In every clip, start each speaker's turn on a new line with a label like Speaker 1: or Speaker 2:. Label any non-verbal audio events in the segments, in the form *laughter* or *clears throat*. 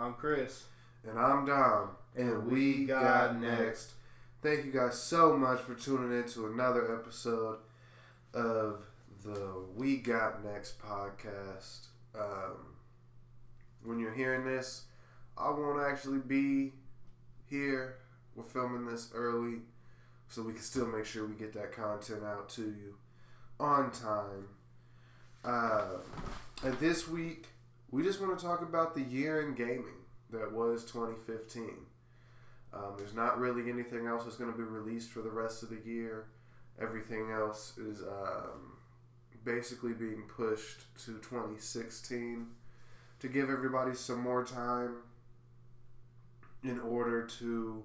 Speaker 1: I'm Chris.
Speaker 2: And I'm Dom. And,
Speaker 1: And
Speaker 2: we
Speaker 1: we
Speaker 2: got,
Speaker 1: got
Speaker 2: next.
Speaker 1: next.
Speaker 2: Thank you guys so much for tuning in to another episode of the We Got Next podcast. Um, when you're hearing this, I won't actually be here. We're filming this early so we can still make sure we get that content out to you on time. Uh, and this week, we just want to talk about the year in gaming that was 2015. Um, there's not really anything else that's going to be released for the rest of the year. Everything else is um, basically being pushed to 2016 to give everybody some more time in order to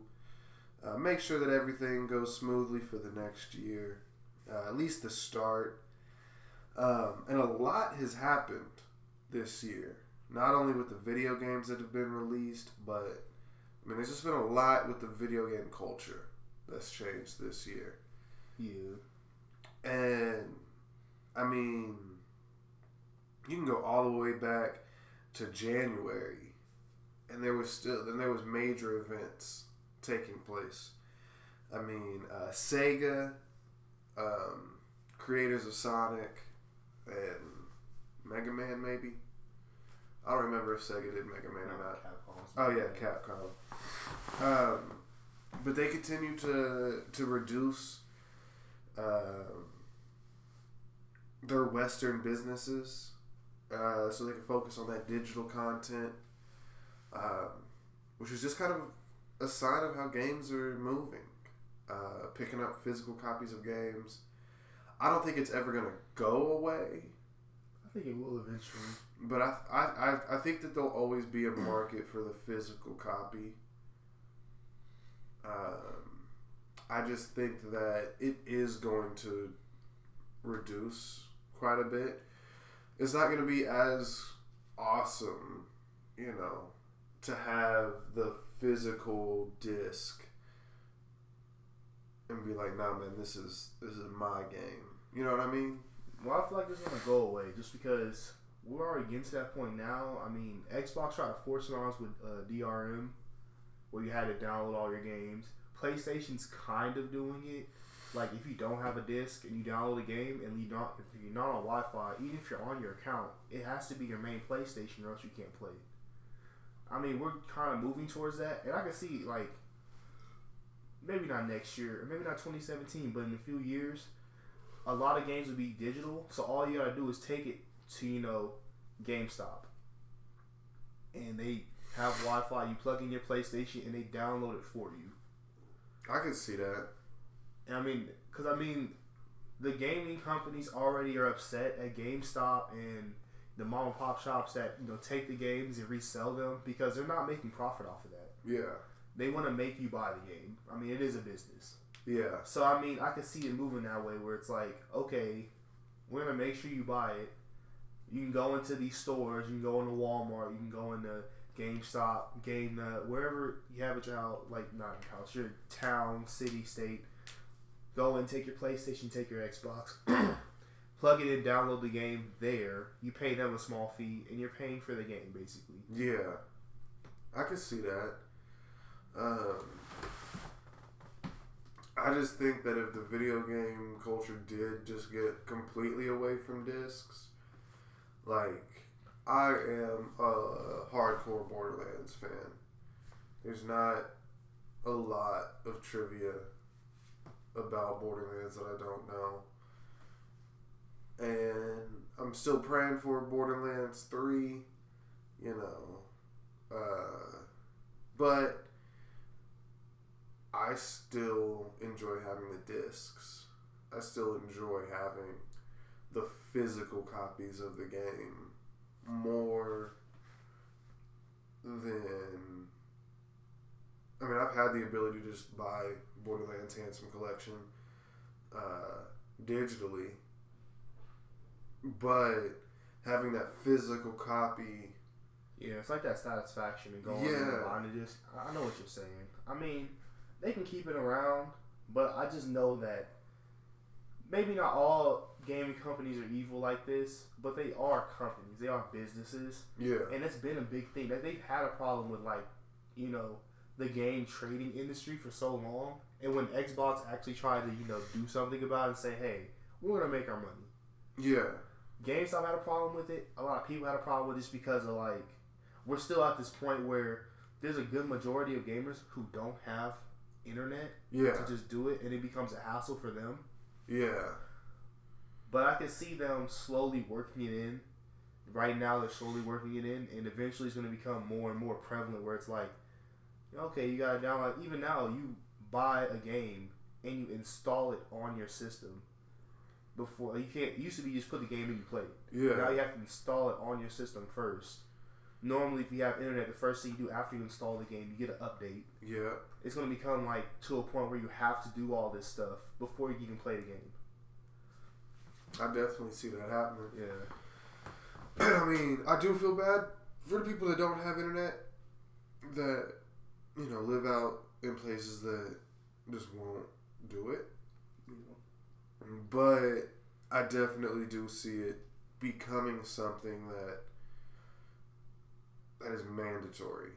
Speaker 2: uh, make sure that everything goes smoothly for the next year, uh, at least the start. Um, and a lot has happened this year, not only with the video games that have been released, but I mean, there's just been a lot with the video game culture that's changed this year.
Speaker 1: Yeah.
Speaker 2: And I mean, you can go all the way back to January, and there was still then there was major events taking place. I mean, uh, Sega, um, creators of Sonic, and Mega Man, maybe. I don't remember if Sega did Mega Man or not. Oh yeah, Capcom. Um, but they continue to to reduce um their Western businesses, uh, so they can focus on that digital content, um, which is just kind of a sign of how games are moving. Uh, picking up physical copies of games. I don't think it's ever gonna go away.
Speaker 1: I think it will eventually.
Speaker 2: But I, I, I, think that there'll always be a market for the physical copy. Um, I just think that it is going to reduce quite a bit. It's not going to be as awesome, you know, to have the physical disc and be like, nah, man, this is this is my game. You know what I mean?
Speaker 1: Well, I feel like it's gonna go away just because we're already getting to that point now. I mean, Xbox tried to force it on us with uh, DRM, where you had to download all your games. PlayStation's kind of doing it. Like if you don't have a disc and you download a game and you not if you're not on Wi-Fi, even if you're on your account, it has to be your main PlayStation or else you can't play it. I mean, we're kind of moving towards that, and I can see like maybe not next year, or maybe not 2017, but in a few years, a lot of games will be digital. So all you gotta do is take it to you know GameStop, and they have Wi-Fi. You plug in your PlayStation, and they download it for you.
Speaker 2: I can see that.
Speaker 1: And I mean, because I mean, the gaming companies already are upset at GameStop and the mom and pop shops that you know take the games and resell them because they're not making profit off of that.
Speaker 2: Yeah,
Speaker 1: They want to make you buy the game. I mean, it is a business.
Speaker 2: yeah.
Speaker 1: So I mean, I can see it moving that way where it's like, okay, we're gonna make sure you buy it. You can go into these stores. You can go into Walmart. You can go into GameStop, Game Nut, wherever you have your house, like not your house, your town, city, state. Go and take your PlayStation, take your Xbox, *clears throat* plug it in, download the game there. You pay them a small fee, and you're paying for the game basically.
Speaker 2: Yeah, I can see that. Um, I just think that if the video game culture did just get completely away from discs, like I am a hardcore Borderlands fan. There's not a lot of trivia about Borderlands that I don't know. And I'm still praying for Borderlands 3, you know. Uh, but I still enjoy having the discs. I still enjoy having the physical copies of the game more than. I mean, I've had the ability to just buy Borderlands Handsome Collection uh, digitally, but having that physical copy
Speaker 1: Yeah, it's like that satisfaction and going
Speaker 2: Yeah.
Speaker 1: and buying it. Just I know what you're saying. I mean, they can keep it around, but I just know that maybe not all gaming companies are evil like this, but they are companies. They are businesses,
Speaker 2: Yeah.
Speaker 1: and it's been a big thing that they've had a problem with, like you know, the game trading industry for so long. And when Xbox actually tried to you know do something about it and say, hey, we're gonna make our money.
Speaker 2: Yeah.
Speaker 1: GameStop had a problem with it. A lot of people had a problem with it just because of like we're still at this point where there's a good majority of gamers who don't have internet
Speaker 2: Yeah.
Speaker 1: to just do it, and it becomes a hassle for them.
Speaker 2: Yeah.
Speaker 1: But I can see them slowly working it in. Right now, they're slowly working it in, and eventually, it's going to become more and more prevalent. Where it's like, okay, you got to download. Even now, you buy a game and you install it on your system. Before you can't. It used to be you just put the game in, you play. it. Now you have to install it on your system first. Normally, if you have internet, the first thing you do after you install the game, you get an update.
Speaker 2: Yeah.
Speaker 1: It's going to become like to a point where you have to do all this stuff before you even play the game.
Speaker 2: I definitely see that happening.
Speaker 1: Yeah. *clears throat*
Speaker 2: I mean, I do feel bad for the people that don't have internet that you know live out in places that just won't do it. But I definitely do see it becoming something that that is mandatory.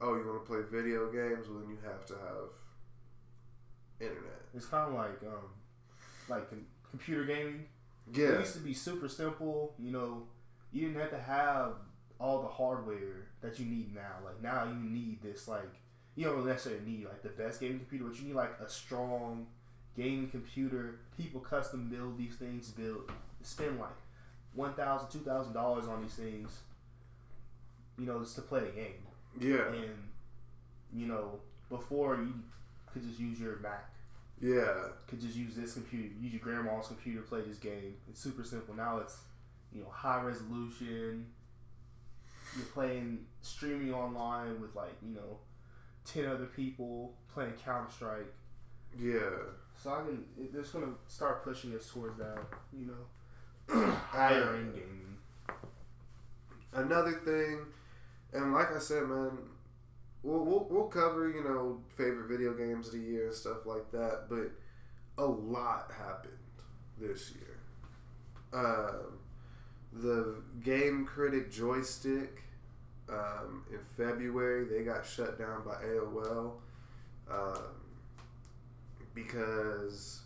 Speaker 2: Oh, you want to play video games? Well, then you have to have internet.
Speaker 1: It's kind of like um, like com- computer gaming. It used to be super simple. You know, you didn't have to have all the hardware that you need now. Like now, you need this. Like you don't necessarily need like the best gaming computer, but you need like a strong gaming computer. People custom build these things. Build spend like one thousand, two thousand dollars on these things. You know, just to play a game.
Speaker 2: yeah,
Speaker 1: And you know, before you could just use your Mac
Speaker 2: yeah,
Speaker 1: could just use this computer, use your grandma's computer, to play this game. It's super simple. Now it's, you know, high resolution. You're playing streaming online with like you know, ten other people playing Counter Strike.
Speaker 2: yeah.
Speaker 1: So I can. It, it's gonna start pushing us towards that. You know, *clears throat* higher end gaming.
Speaker 2: another thing, and like I said, man, we'll, we'll, we'll cover, you know, favorite video games of the year and stuff like that, but a lot happened this year. Um, the Game Critic Joystiq um, in February, they got shut down by AOL um, because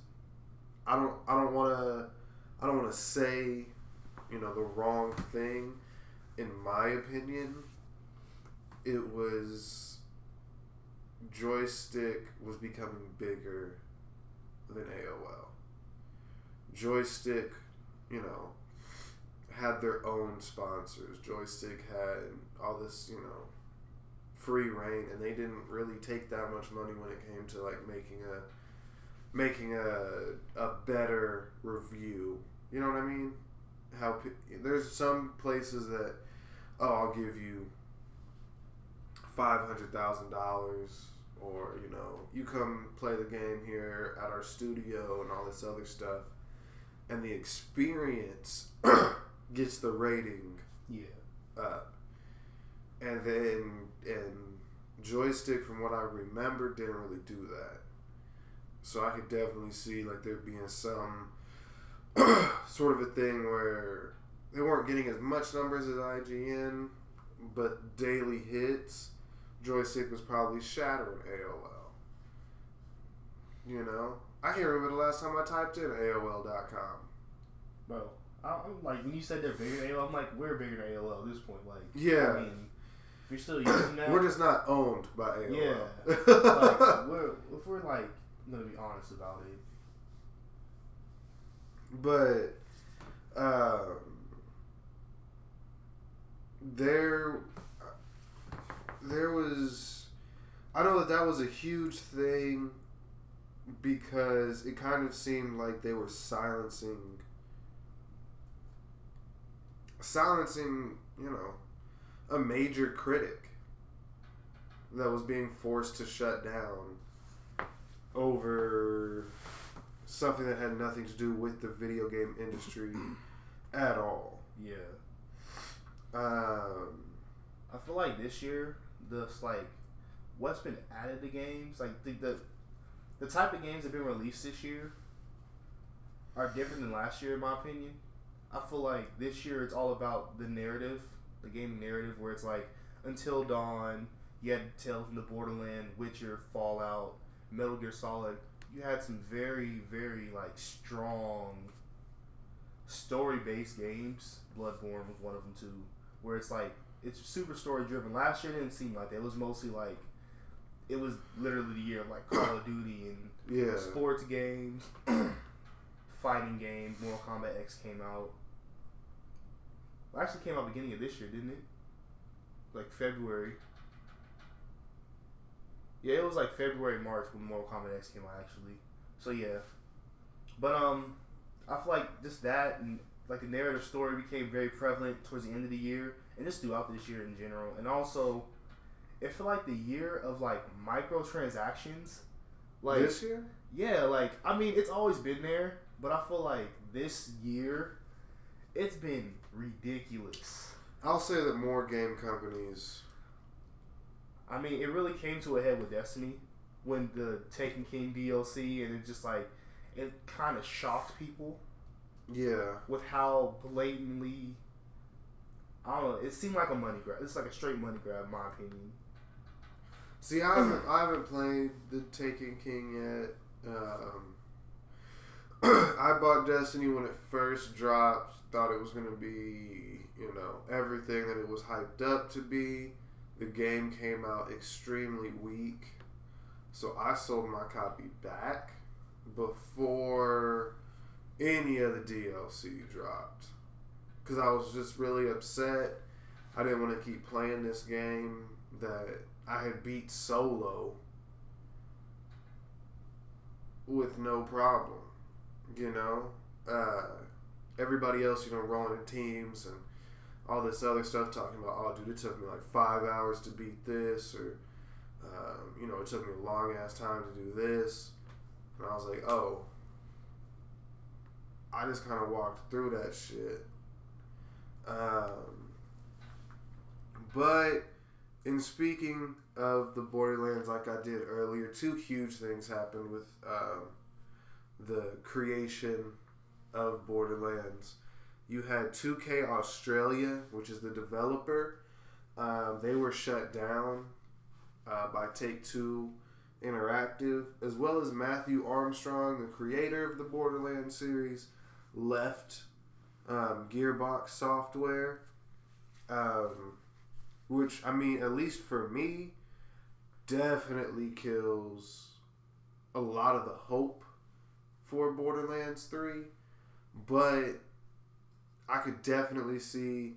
Speaker 2: I don't I don't want to I don't want to say you know the wrong thing in my opinion, it was Joystiq was becoming bigger than AOL. Joystiq, you know, had their own sponsors. Joystiq had all this, you know, free reign, and they didn't really take that much money when it came to like making a making a a better review. You know what I mean? How there's some places that oh I'll give you five hundred thousand dollars or you know you come play the game here at our studio and all this other stuff and the experience *coughs* gets the rating
Speaker 1: Yeah.
Speaker 2: up and then and Joystiq from what i remember didn't really do that so i could definitely see like there being some *coughs* sort of a thing where they weren't getting as much numbers as ign but daily hits Joystiq was probably shattering aol you know i can't remember the last time i typed in aol.com
Speaker 1: Bro, I'm like when you said they're bigger than AOL, I'm like we're bigger than AOL at this point. Like,
Speaker 2: Yeah.
Speaker 1: I mean, if you're still *clears throat* using that,
Speaker 2: we're just not owned by aol
Speaker 1: Yeah. like *laughs* we're if we're like gonna be honest about it.
Speaker 2: but um, there there was I know that that was a huge thing because it kind of seemed like they were silencing silencing you know a major critic that was being forced to shut down over something that had nothing to do with the video game industry at all.
Speaker 1: Yeah.
Speaker 2: Um,
Speaker 1: I feel like this year, this like what's been added to games, like the the, the type of games that have been released this year, are different than last year, in my opinion. I feel like this year it's all about the narrative, the gaming narrative, where it's like Until Dawn, you had Tales from the Borderland, Witcher, Fallout, Metal Gear Solid. You had some very, very like strong story-based games. Bloodborne was one of them too, where it's like it's super story-driven. Last year didn't seem like that. It was mostly like it was literally the year of like Call of *coughs* Duty and
Speaker 2: Yeah.
Speaker 1: sports games, *coughs* fighting games. Mortal Kombat X came out. Well, actually came out beginning of this year, didn't it? Like February. Yeah, it was like February, March when Mortal Kombat X came out actually. So yeah. But um I feel like just that and like the narrative story became very prevalent towards the end of the year and just throughout this year in general. And also it felt like the year of like microtransactions. Like
Speaker 2: this year?
Speaker 1: yeah, like I mean, it's always been there, but I feel like this year, it's been ridiculous.
Speaker 2: I'll say that more game companies.
Speaker 1: I mean, it really came to a head with Destiny when the Taken King DLC, and it just like it kind of shocked people
Speaker 2: Yeah.
Speaker 1: with how blatantly. Don't know. It seemed like a money grab. It's like a straight money grab, in my opinion.
Speaker 2: See, I haven't, I haven't played the Taken King yet. Um, *clears throat* I bought Destiny when it first dropped. Thought it was going to be, you know, everything that it was hyped up to be. The game came out extremely weak. So I sold my copy back before any of the DLC dropped. Because I was just really upset. I didn't want to keep playing this game that I had beat solo with no problem. You know, uh, everybody else, you know, rolling in teams and all this other stuff, talking about, oh, dude, it took me like five hours to beat this, or um, you know, it took me a long ass time to do this, and I was like, oh, I just kind of walked through that shit. Um, but in speaking of the Borderlands, like I did earlier, two huge things happened with um, the creation of Borderlands. You had 2K Australia, which is the developer. Um, they were shut down uh, by Take Two Interactive, as well as Matthew Armstrong, the creator of the Borderlands series, left um, Gearbox Software. Um, which I mean, at least for me, definitely kills a lot of the hope for Borderlands 3. But I could definitely see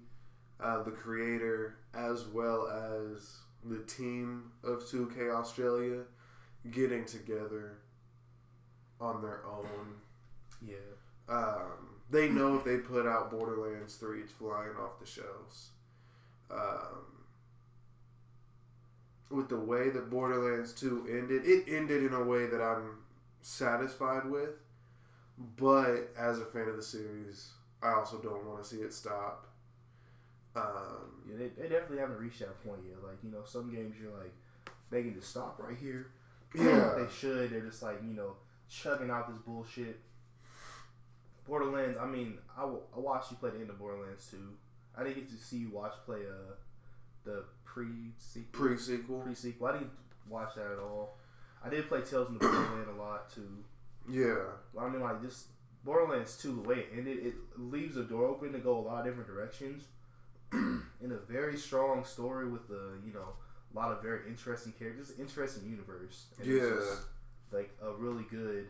Speaker 2: uh, the creator as well as the team of 2K Australia getting together on their own.
Speaker 1: Yeah.
Speaker 2: Um, they know if they put out Borderlands 3, it's flying off the shelves. Um, with the way that Borderlands 2 ended, it ended in a way that I'm satisfied with. But as a fan of the series, I also don't want to see it stop. Um,
Speaker 1: Yeah, they, they definitely haven't reached that point yet. Like, you know, some games you're like, they can just stop right here. *clears throat*
Speaker 2: Yeah.
Speaker 1: they should. They're just like, you know, chugging out this bullshit. Borderlands, I mean, I, w- I watched you play the end of Borderlands 2. I didn't get to see you watch play uh, the pre sequel.
Speaker 2: Pre sequel.
Speaker 1: Pre sequel. I didn't watch that at all. I did play Tales from the Borderland a lot too.
Speaker 2: Yeah.
Speaker 1: I mean, like just Borderlands 2, the way it ended, it leaves a door open to go a lot of different directions. *clears throat* in a very strong story with a you know a lot of very interesting characters, interesting universe. And it's
Speaker 2: Yeah.
Speaker 1: just, like a really good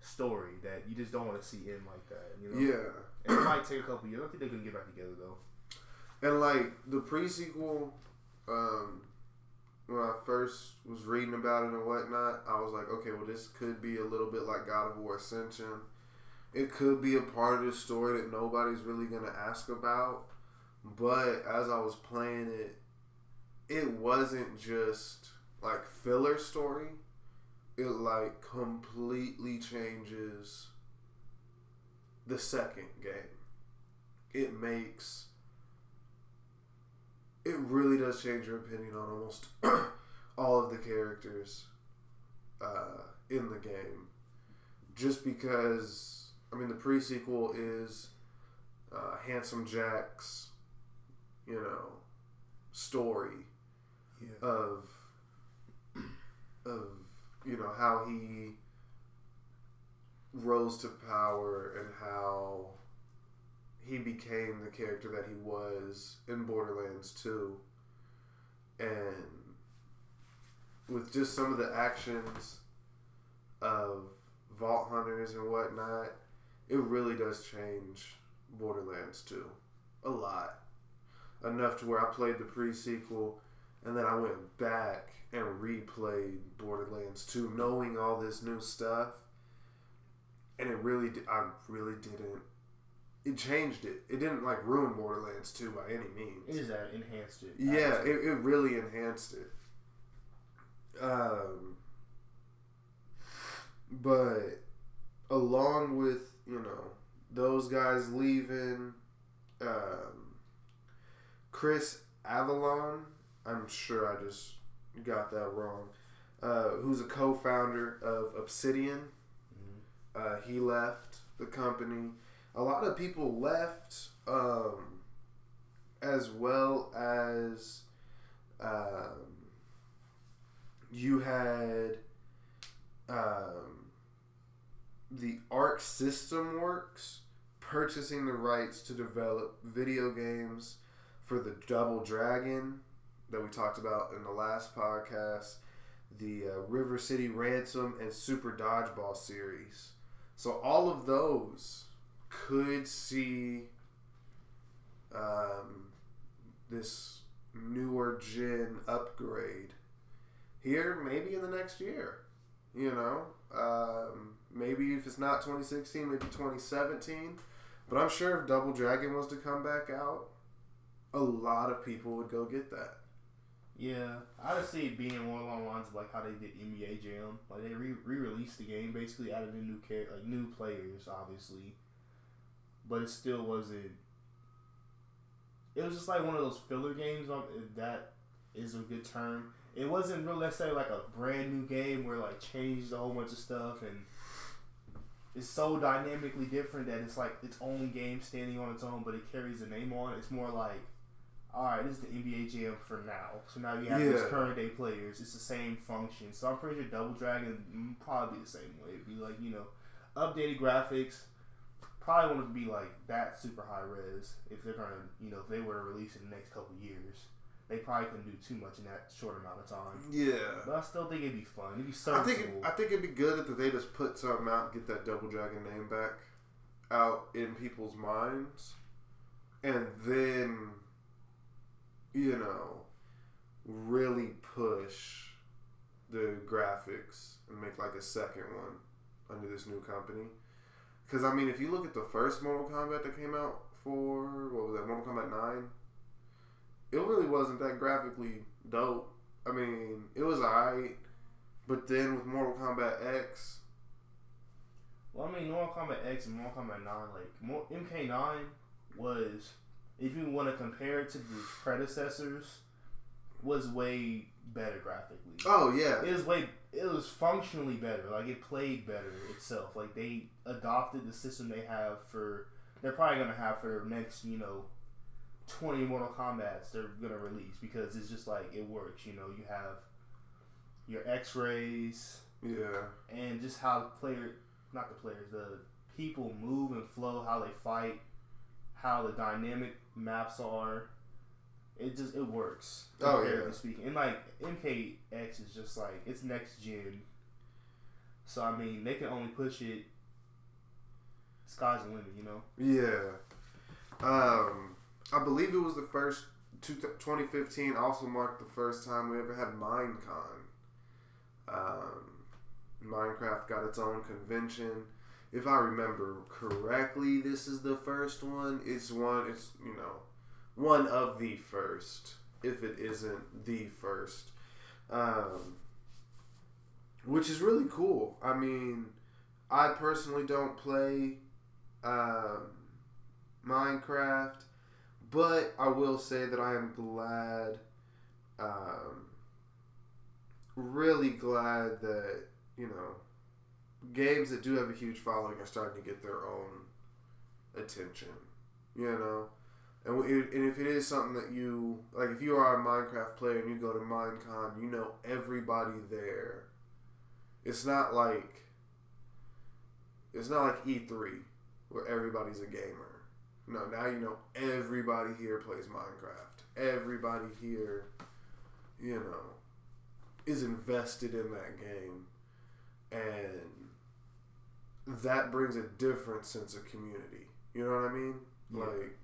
Speaker 1: story that you just don't want to see end like that. You know.
Speaker 2: Yeah.
Speaker 1: And it might take a couple years. I don't think they're gonna get back together though.
Speaker 2: And like the pre sequel, um, when I first was reading about it and whatnot, I was like, okay, well, this could be a little bit like God of War Ascension. It could be a part of the story that nobody's really gonna ask about. But as I was playing it, it wasn't just like filler story. It like completely changes the second game. It makes it really does change your opinion on almost *clears throat* all of the characters uh, in the game. Just because I mean, the pre sequel is uh, Handsome Jack's, you know, story
Speaker 1: Yeah.
Speaker 2: of of you know how he rose to power and how he became the character that he was in Borderlands 2 and with just some of the actions of vault hunters and whatnot it really does change Borderlands 2 a lot. Enough to where I played the pre-sequel and then I went back and replayed Borderlands 2, knowing all this new stuff. And it really, I really didn't. It changed it. It didn't like ruin Borderlands 2 by any means.
Speaker 1: It is that enhanced it.
Speaker 2: Yeah, it, it really enhanced it. Um, but along with you know those guys leaving, um, Chris Avellone, I'm sure I just got that wrong. Uh, who's a co-founder of Obsidian?
Speaker 1: Mhm.
Speaker 2: Uh, he left the company. A lot of people left, um, as well as um, you had um, the Arc System Works purchasing the rights to develop video games for the Double Dragon that we talked about in the last podcast, the uh, River City Ransom and Super Dodgeball series. So all of those could see um, this newer gen upgrade here, maybe in the next year. You know, um, maybe if it's not 2016, maybe 2017. But I'm sure if Double Dragon was to come back out, a lot of people would go get that.
Speaker 1: Yeah, I just see it being more along the lines of like how they did NBA Jam. Like they re released the game, basically added in new char- like new players, obviously, but it still wasn't. It was just like one of those filler games. If that is a good term, it wasn't real necessarily like a brand new game where like changed a whole bunch of stuff and it's so dynamically different that it's like its own game standing on its own, but it carries a name on. It's more like all right, this is the NBA Jam for now. So now you have these current day players. It's the same function. So I'm pretty sure Double Dragon probably the same way. It'd be like you know, updated graphics. Probably won't be like that super high res if they're gonna you know if they were to release in the next couple years. They probably couldn't do too much in that short amount of time.
Speaker 2: Yeah.
Speaker 1: But I still think it'd be fun. It'd be
Speaker 2: I
Speaker 1: serviceable.
Speaker 2: think it, I think it'd be good if they just put something out, get that Double Dragon name back out in people's minds, and then you know really push the graphics and make like a second one under this new company. Because I mean, if you look at the first Mortal Kombat that came out for what was that Mortal Kombat Nine, it really wasn't that graphically dope. I mean, it was alright. But then with Mortal Kombat X,
Speaker 1: Well, I mean, Mortal Kombat X and Mortal Kombat 9, like, MK9 was, if you want to compare it to the predecessors, was way better graphically.
Speaker 2: oh yeah,
Speaker 1: It was way, it was functionally better. Like, it played better itself. Like, they adopted the system they have for, they're probably going to have for their next, you know, 20 Mortal Kombats they're going to release because it's just like, it works. You know, you have your X rays
Speaker 2: yeah,
Speaker 1: and just how the player, not the players, the people move and flow, how they fight, how the dynamic maps are. It just it works.
Speaker 2: Oh, yeah.
Speaker 1: speaking, and like MKX is just like it's next gen. So I mean, they can only push it. Sky's the limit, you know.
Speaker 2: yeah. Um, I believe it was the first. 2015 also marked the first time we ever had Minecon. Um, Minecraft got its own convention. If I remember correctly, this is the first one. It's one. It's you know, one of the first. If it isn't the first, um, which is really cool. I mean, I personally don't play um, Minecraft, but I will say that I am glad, um, really glad that you know games that do have a huge following are starting to get their own attention. You know, and and if it is something that you like, if you are a Minecraft player and you go to Minecon, you know everybody there. It's not like it's not like E three where everybody's a gamer. No, now you know everybody here plays Minecraft. Everybody here, you know, is invested in that game, and that brings a different sense of community. You know what I mean?
Speaker 1: Yeah.
Speaker 2: Like,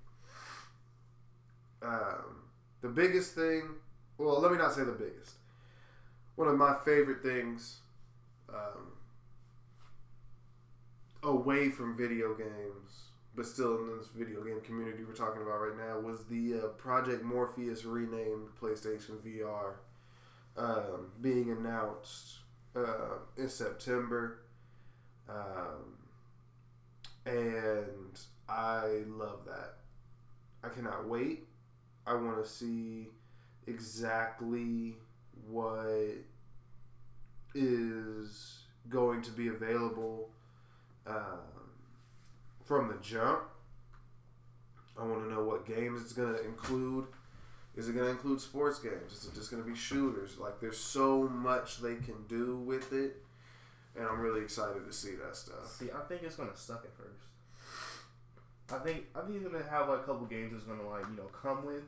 Speaker 2: um, the biggest thing. Well, let me not say the biggest. One of my favorite things, um, away from video games, but still in this video game community we're talking about right now, was the uh, Project Morpheus renamed PlayStation VR um, being announced uh, in September. Um, and I love that. I cannot wait. I want to see exactly what is going to be available um, from the jump. I want to know what games it's going to include. Is it going to include sports games? Is it just going to be shooters? Like, there's so much they can do with it, and I'm really excited to see that stuff.
Speaker 1: See, I think it's gonna suck at first. I think I think it's gonna have like a couple games that's gonna like you know come with,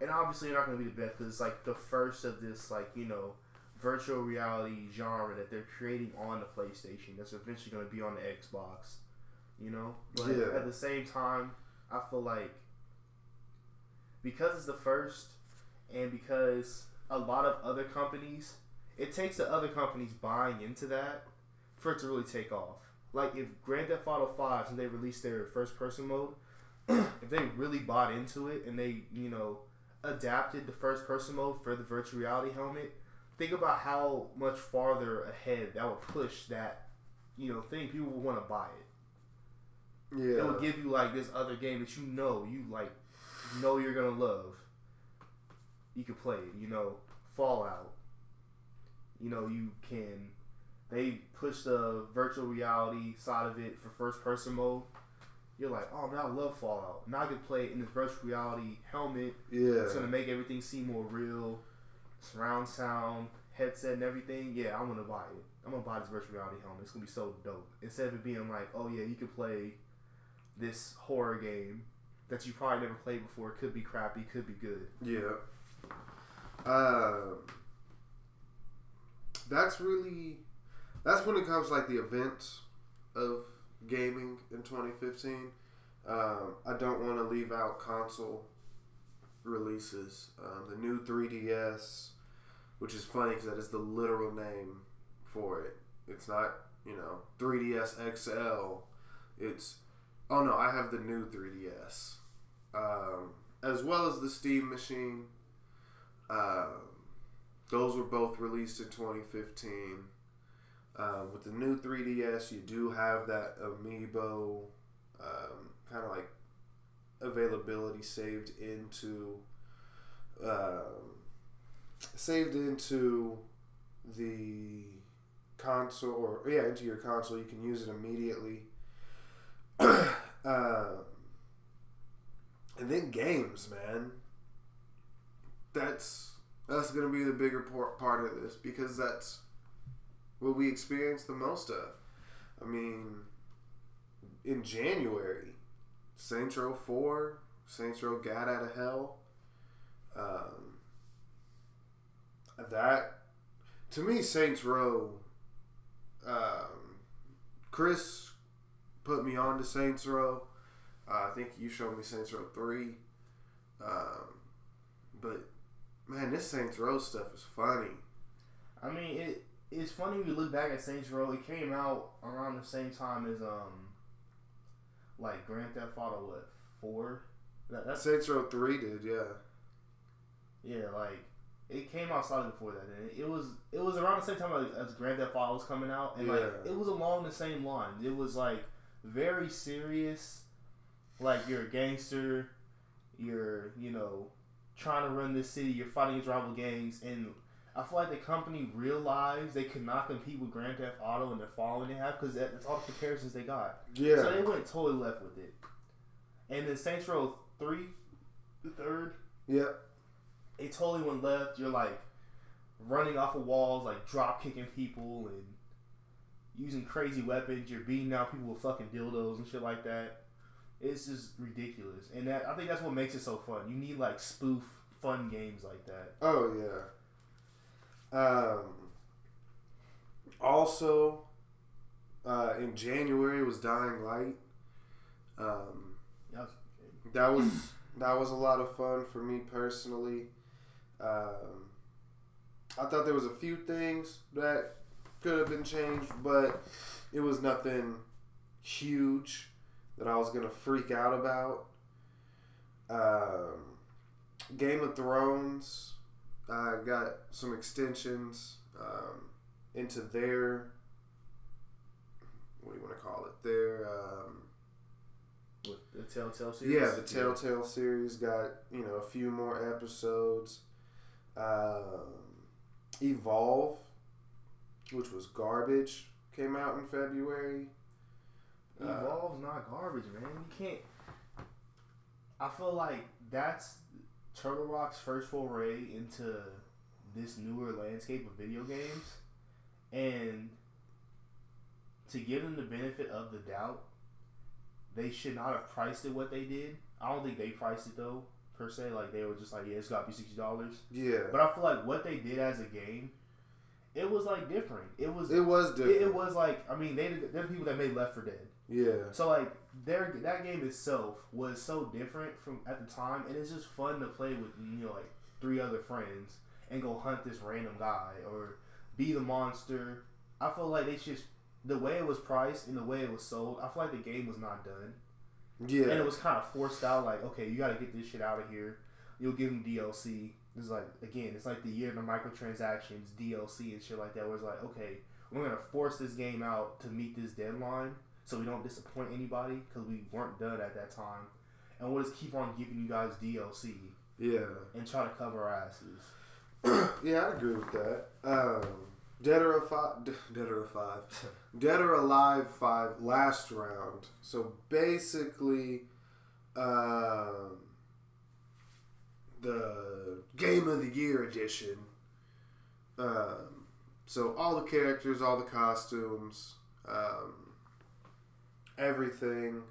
Speaker 1: and obviously they're not gonna be the best because it's like the first of this like you know virtual reality genre that they're creating on the PlayStation that's eventually gonna be on the Xbox, you know. But
Speaker 2: Yeah.
Speaker 1: at the same time, I feel like because it's the first, and because a lot of other companies, it takes the other companies buying into that for it to really take off. Like if Grand Theft Auto Five, and they released their first person mode, *clears throat* if they really bought into it and they you know adapted the first person mode for the virtual reality helmet, think about how much farther ahead that would push that you know thing. People would want to buy it.
Speaker 2: Yeah.
Speaker 1: It would give you like this other game that you know you like know you're gonna love. You can play it, you know, Fallout. You know, you can they push the virtual reality side of it for first person mode. You're like, oh man, I love Fallout. Now I can play it in this virtual reality helmet.
Speaker 2: yeah.
Speaker 1: It's gonna make everything seem more real. Surround sound, headset, and everything. Yeah, I'm gonna buy it. I'm gonna buy this virtual reality helmet. It's gonna be so dope. Instead of it being like, oh yeah, you can play this horror game that you probably never played before. It Could be crappy, could be good.
Speaker 2: Yeah. Um, that's really that's when it comes like the events of gaming in 2015. Um, I don't want to leave out console releases. Um, the new 3DS, which is funny because that is the literal name for it. It's not you know 3DS XL. It's oh no, I have the new 3DS, um, as well as the Steam Machine. Those were both released in 2015. Um, with the new 3DS, you do have that amiibo um, kind of like availability saved into um, saved into the console or yeah into your console. You can use it immediately. *clears throat* um, and then games, man. That's that's gonna be the bigger part of this because that's what we experience the most of. I mean, in January, Saints Row Four, Saints Row Gat Out of Hell. Um, that to me, Saints Row. Um, Chris put me on to Saints Row. Uh, I think you showed me Saints Row Three. Um, but man, this Saints Row stuff is funny.
Speaker 1: I mean, it it's funny when you look back at Saints Row. It came out around the same time as um, like Grand Theft Auto what four. That, that's
Speaker 2: Saints Row Three did, yeah.
Speaker 1: yeah, like it came out slightly before that, and it, it was it was around the same time as, as Grand Theft Auto was coming out, and like it was along the same line. It was like very serious, like you're a gangster, you're you know trying to run this city, you're fighting these rival gangs, and I feel like the company realized they could not compete with Grand Theft Auto and the following they have because that's all the comparisons they got.
Speaker 2: Yeah.
Speaker 1: So they went totally left with it. And then Saints Row three, the third,
Speaker 2: Yep.
Speaker 1: It totally went left. You're like running off of walls, like drop kicking people and using crazy weapons. You're beating down people with fucking dildos and shit like that. It's just ridiculous, and that I think that's what makes it so fun. You need like spoof fun games like that.
Speaker 2: Oh yeah. Um. Also, uh, in January was Dying Light. Um,
Speaker 1: Yeah, I was-
Speaker 2: that was that was a lot of fun for me personally. Um, I thought there was a few things that could have been changed, but it was nothing huge that I was gonna freak out about. Um, Game of Thrones, I got some extensions um, into their what do you want to call it? Their um,
Speaker 1: with the Telltale series.
Speaker 2: yeah, the Telltale series got you know a few more episodes. Um, Evolve, which was garbage, came out in February. Uh,
Speaker 1: Evolve's not garbage, man. You can't. I feel like that's Turtle Rock's first foray into this newer landscape of video games, and to give them the benefit of the doubt, they should not have priced it what they did. I don't think they priced it though per se. Like they were just like, yeah, it's got to be sixty dollars.
Speaker 2: yeah,
Speaker 1: But I feel like what they did as a game, it was like different. It was.
Speaker 2: it was different.
Speaker 1: it was like I mean they they're the people that made Left 4 Dead.
Speaker 2: Yeah,
Speaker 1: So like their that game itself was so different from at the time, and it's just fun to play with you know like three other friends and go hunt this random guy or be the monster. I feel like they just the way it was priced and the way it was sold. I feel like the game was not done,
Speaker 2: Yeah.
Speaker 1: and it was kind of forced out. Like okay, you got to get this shit out of here. You'll give them DLC. It's like again, it's like the year of the microtransactions, DLC and shit like that. Where it's like okay, we're gonna force this game out to meet this deadline so we don't disappoint anybody because we weren't done at that time. And we'll just keep on giving you guys DLC
Speaker 2: yeah,
Speaker 1: and try to cover our asses. *clears throat*
Speaker 2: yeah. I agree with that. Um, Dead or Five, Dead or Five, *laughs* Dead or Alive Five last round. So basically, um, the Game of the Year edition. Um, so all the characters, all the costumes, um, everything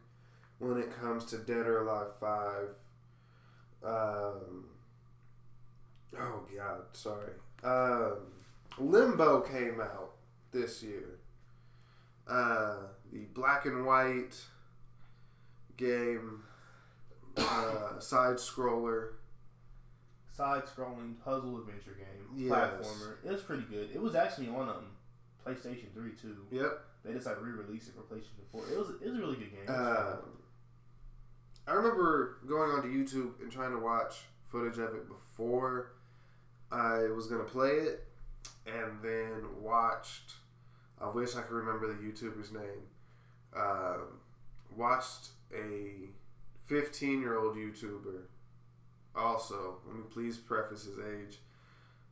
Speaker 2: when it comes to Dead or Alive Five. Um, oh God, sorry. Um, Limbo came out this year. Uh, the black and white game, uh, *coughs* side scroller.
Speaker 1: Side scrolling puzzle adventure game,
Speaker 2: Yes.
Speaker 1: platformer. It was pretty good. It was actually on um, PlayStation 3 too.
Speaker 2: Yep.
Speaker 1: They just like re released it for PlayStation 4. It was it was a really good game. It fun.
Speaker 2: I remember going onto YouTube and trying to watch footage of it before I was gonna play it, and then watched. I wish I could remember the YouTuber's name. Um, watched a 15 year old YouTuber. Also, let me please preface his age.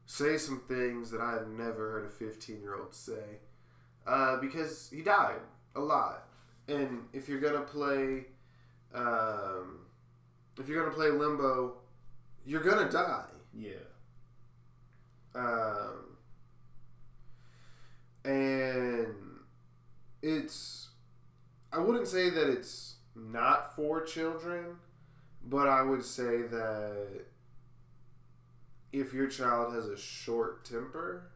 Speaker 2: Say some things that I have never heard a 15 year old say. Uh, because he died a lot. And if you're gonna play, um, if you're gonna play Limbo, you're gonna die.
Speaker 1: yeah.
Speaker 2: Um, and it's, I wouldn't say that it's not for children, but I would say that if your child has a short temper,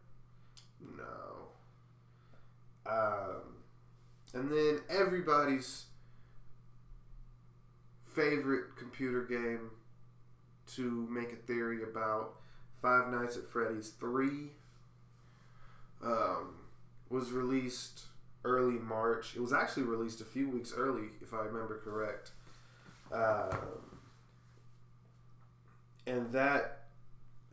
Speaker 2: no. Um, and then everybody's favorite computer game to make a theory about Five Nights at Freddy's 3 um, was released early March. It was actually released a few weeks early, if I remember correct. Um, and that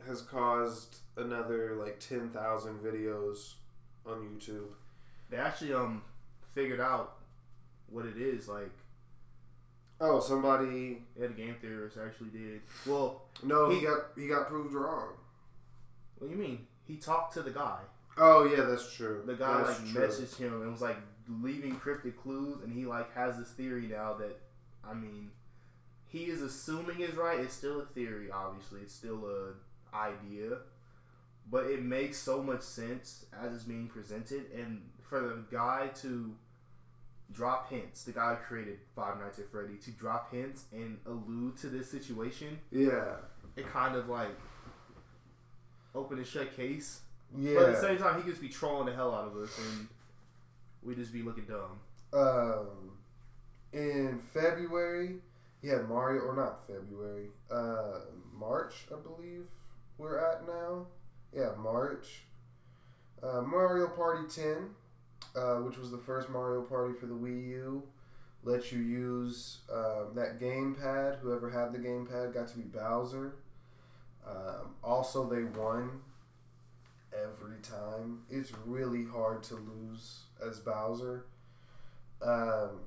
Speaker 2: has caused another like 10,000 videos on YouTube.
Speaker 1: They actually um figured out what it is. Like
Speaker 2: Oh, somebody
Speaker 1: yeah, the game theorists actually did. Well,
Speaker 2: no, he
Speaker 1: He-
Speaker 2: got he got proved wrong.
Speaker 1: what do you mean? he talked to the guy.
Speaker 2: Oh yeah, that's true.
Speaker 1: The guy
Speaker 2: That's
Speaker 1: like
Speaker 2: true.
Speaker 1: messaged him and was like leaving cryptic clues, and he like has this theory now that, I mean, he is assuming is right. It's still a theory, obviously. It's still a idea, but it makes so much sense as it's being presented, and for the guy to drop hints, the guy who created Five Nights at Freddy, to drop hints and allude to this situation,
Speaker 2: Yeah,
Speaker 1: it kind of like open and shut case.
Speaker 2: yeah.
Speaker 1: But at the same time, he could just be trolling the hell out of us, and we just be looking dumb.
Speaker 2: um, in February, he had Mario, or not February, uh, March, I believe we're at now. Yeah, March. Uh, Mario Party 10, uh, which was the first Mario Party for the Wii U, let you use um, that gamepad. Whoever had the gamepad got to be Bowser. Um, also, they won every time. It's really hard to lose as Bowser. Um,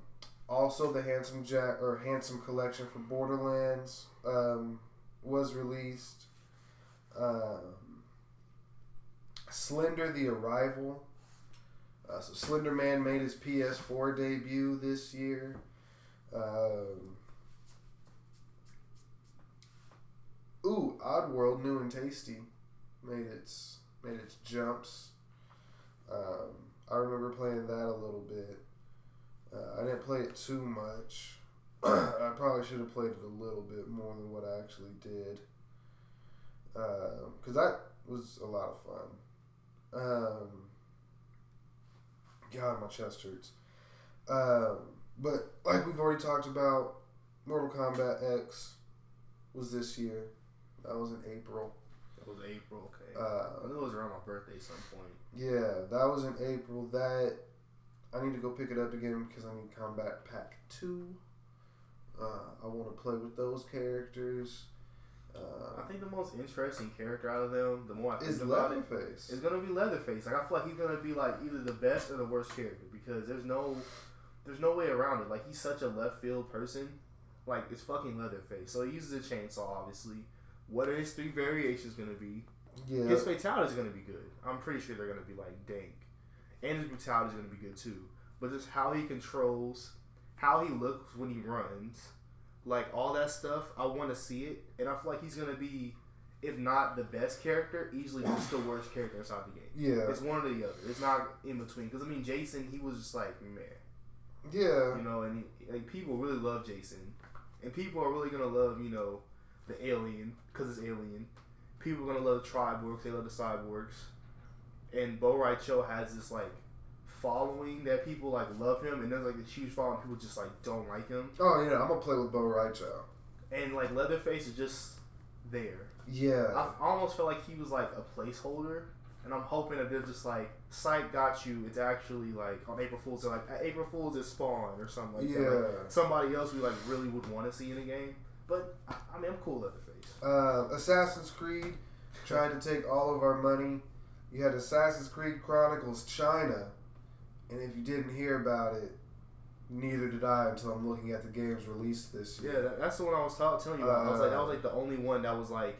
Speaker 2: also, the Handsome Jack or Handsome Collection for Borderlands um, was released. Um, Slender: The Arrival. Uh, so Slender Man made his PS4 debut this year. Um, ooh, Oddworld, New 'n' Tasty, made its made its jumps. Um, I remember playing that a little bit. Uh, I didn't play it too much. *clears throat* I probably should have played it a little bit more than what I actually did. Because that was a lot of fun. Um, God, my chest hurts. Um, but like we've already talked about, Mortal Kombat X was this year. That was in April.
Speaker 1: It was April, okay.
Speaker 2: Uh,
Speaker 1: I knew it was around my birthday at some point.
Speaker 2: Yeah, that was in April. That I need to go pick it up again because I need Kombat Pack Two. Uh, I want to play with those characters.
Speaker 1: I
Speaker 2: Uh,
Speaker 1: think the most interesting character out of them, the more I think
Speaker 2: is
Speaker 1: about it,
Speaker 2: Leatherface.
Speaker 1: is gonna be Leatherface. Like I feel like he's gonna be like either the best or the worst character because there's no, there's no way around it. Like he's such a left field person. Like it's fucking Leatherface. So he uses a chainsaw, obviously. What are his three variations gonna be?
Speaker 2: Yeah,
Speaker 1: His fatality is gonna be good. I'm pretty sure they're gonna be like dank, and his brutality is gonna be good too. But just how he controls, how he looks when he runs, like all that stuff, I want to see it, and I feel like he's gonna be, if not the best character, easily just the worst character inside the game.
Speaker 2: yeah,
Speaker 1: It's one or the other. It's not in between. Because I mean, Jason, he was just like man,
Speaker 2: yeah,
Speaker 1: you know, and he, like people really love Jason, and people are really gonna love you know the alien because it's alien. People are gonna love the Triborgs. They love the cyborgs, and Bo Cho has this like following that people like love him, and there's like this huge following. People just like don't like him,
Speaker 2: Oh yeah, I'm gonna play with Bo' Rai Cho.
Speaker 1: and like Leatherface is just there.
Speaker 2: Yeah,
Speaker 1: I almost felt like he was like a placeholder, and I'm hoping that they're just like, "Sight got you." It's actually like on April Fools, they're like April Fools is Spawn or something like that. Like,
Speaker 2: yeah.
Speaker 1: somebody else we like really would want to see in the game. But I, I mean, I'm cool with Leatherface.
Speaker 2: Uh, Assassin's Creed tried to take all of our money. You had Assassin's Creed Chronicles China, and if you didn't hear about it, neither did I until I'm looking at the games released this
Speaker 1: Yeah,
Speaker 2: year.
Speaker 1: that, that's the one I was ta- telling you about. I was like, that
Speaker 2: Uh,
Speaker 1: was like the only one that was like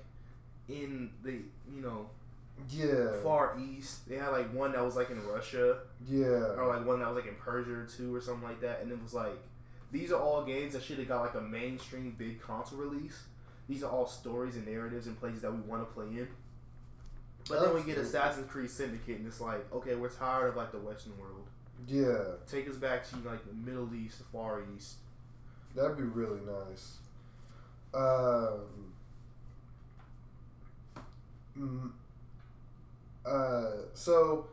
Speaker 1: in the you know
Speaker 2: Yeah,
Speaker 1: far east. They had like one that was like in Russia,
Speaker 2: yeah,
Speaker 1: or like one that was like in Persia or two or something like that. And it was like these are all games that should have got like a mainstream big console release. These are all stories and narratives and places that we want to play in. But then we get. Assassin's Creed Syndicate, and it's like, okay, we're tired of like the Western world.
Speaker 2: yeah.
Speaker 1: Take us back to like the Middle East, the Far East.
Speaker 2: That'd be really nice. Um, mm, uh, so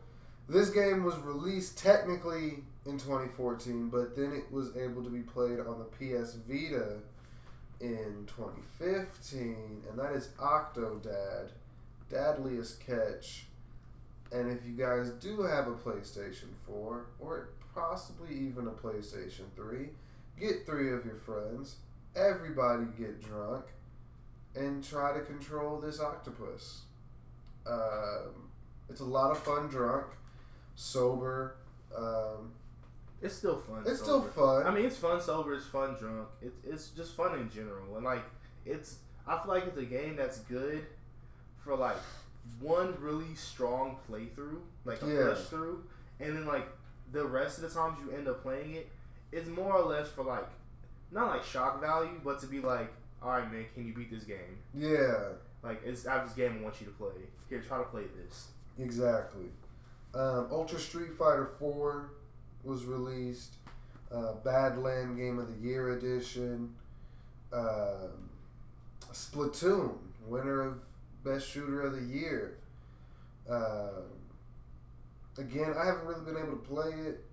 Speaker 2: this game was released technically in 2014, but then it was able to be played on the PS Vita in 2015, and that is Octodad, Dadliest Catch. And if you guys do have a PlayStation 4, or possibly even a PlayStation 3, get three of your friends, everybody get drunk, and try to control this octopus. Um, it's a lot of fun drunk, sober. Um,
Speaker 1: It's still fun.
Speaker 2: it's
Speaker 1: sober.
Speaker 2: still fun.
Speaker 1: I mean, it's fun sober. It's fun drunk. It's it's just fun in general. And like, it's I feel like it's a game that's good for like one really strong playthrough, like a
Speaker 2: Yeah.
Speaker 1: push through, and then like the rest of the times you end up playing it, it's more or less for like not like shock value, but to be like, all right, man, can you beat this game?
Speaker 2: Yeah,
Speaker 1: Like it's I have this game I want you to play. Here, try to play this.
Speaker 2: exactly. Um, Ultra Street Fighter 4 was released. Uh, Badland Game of the Year edition. Um, Splatoon, winner of Best Shooter of the Year. Um, again, I haven't really been able to play it,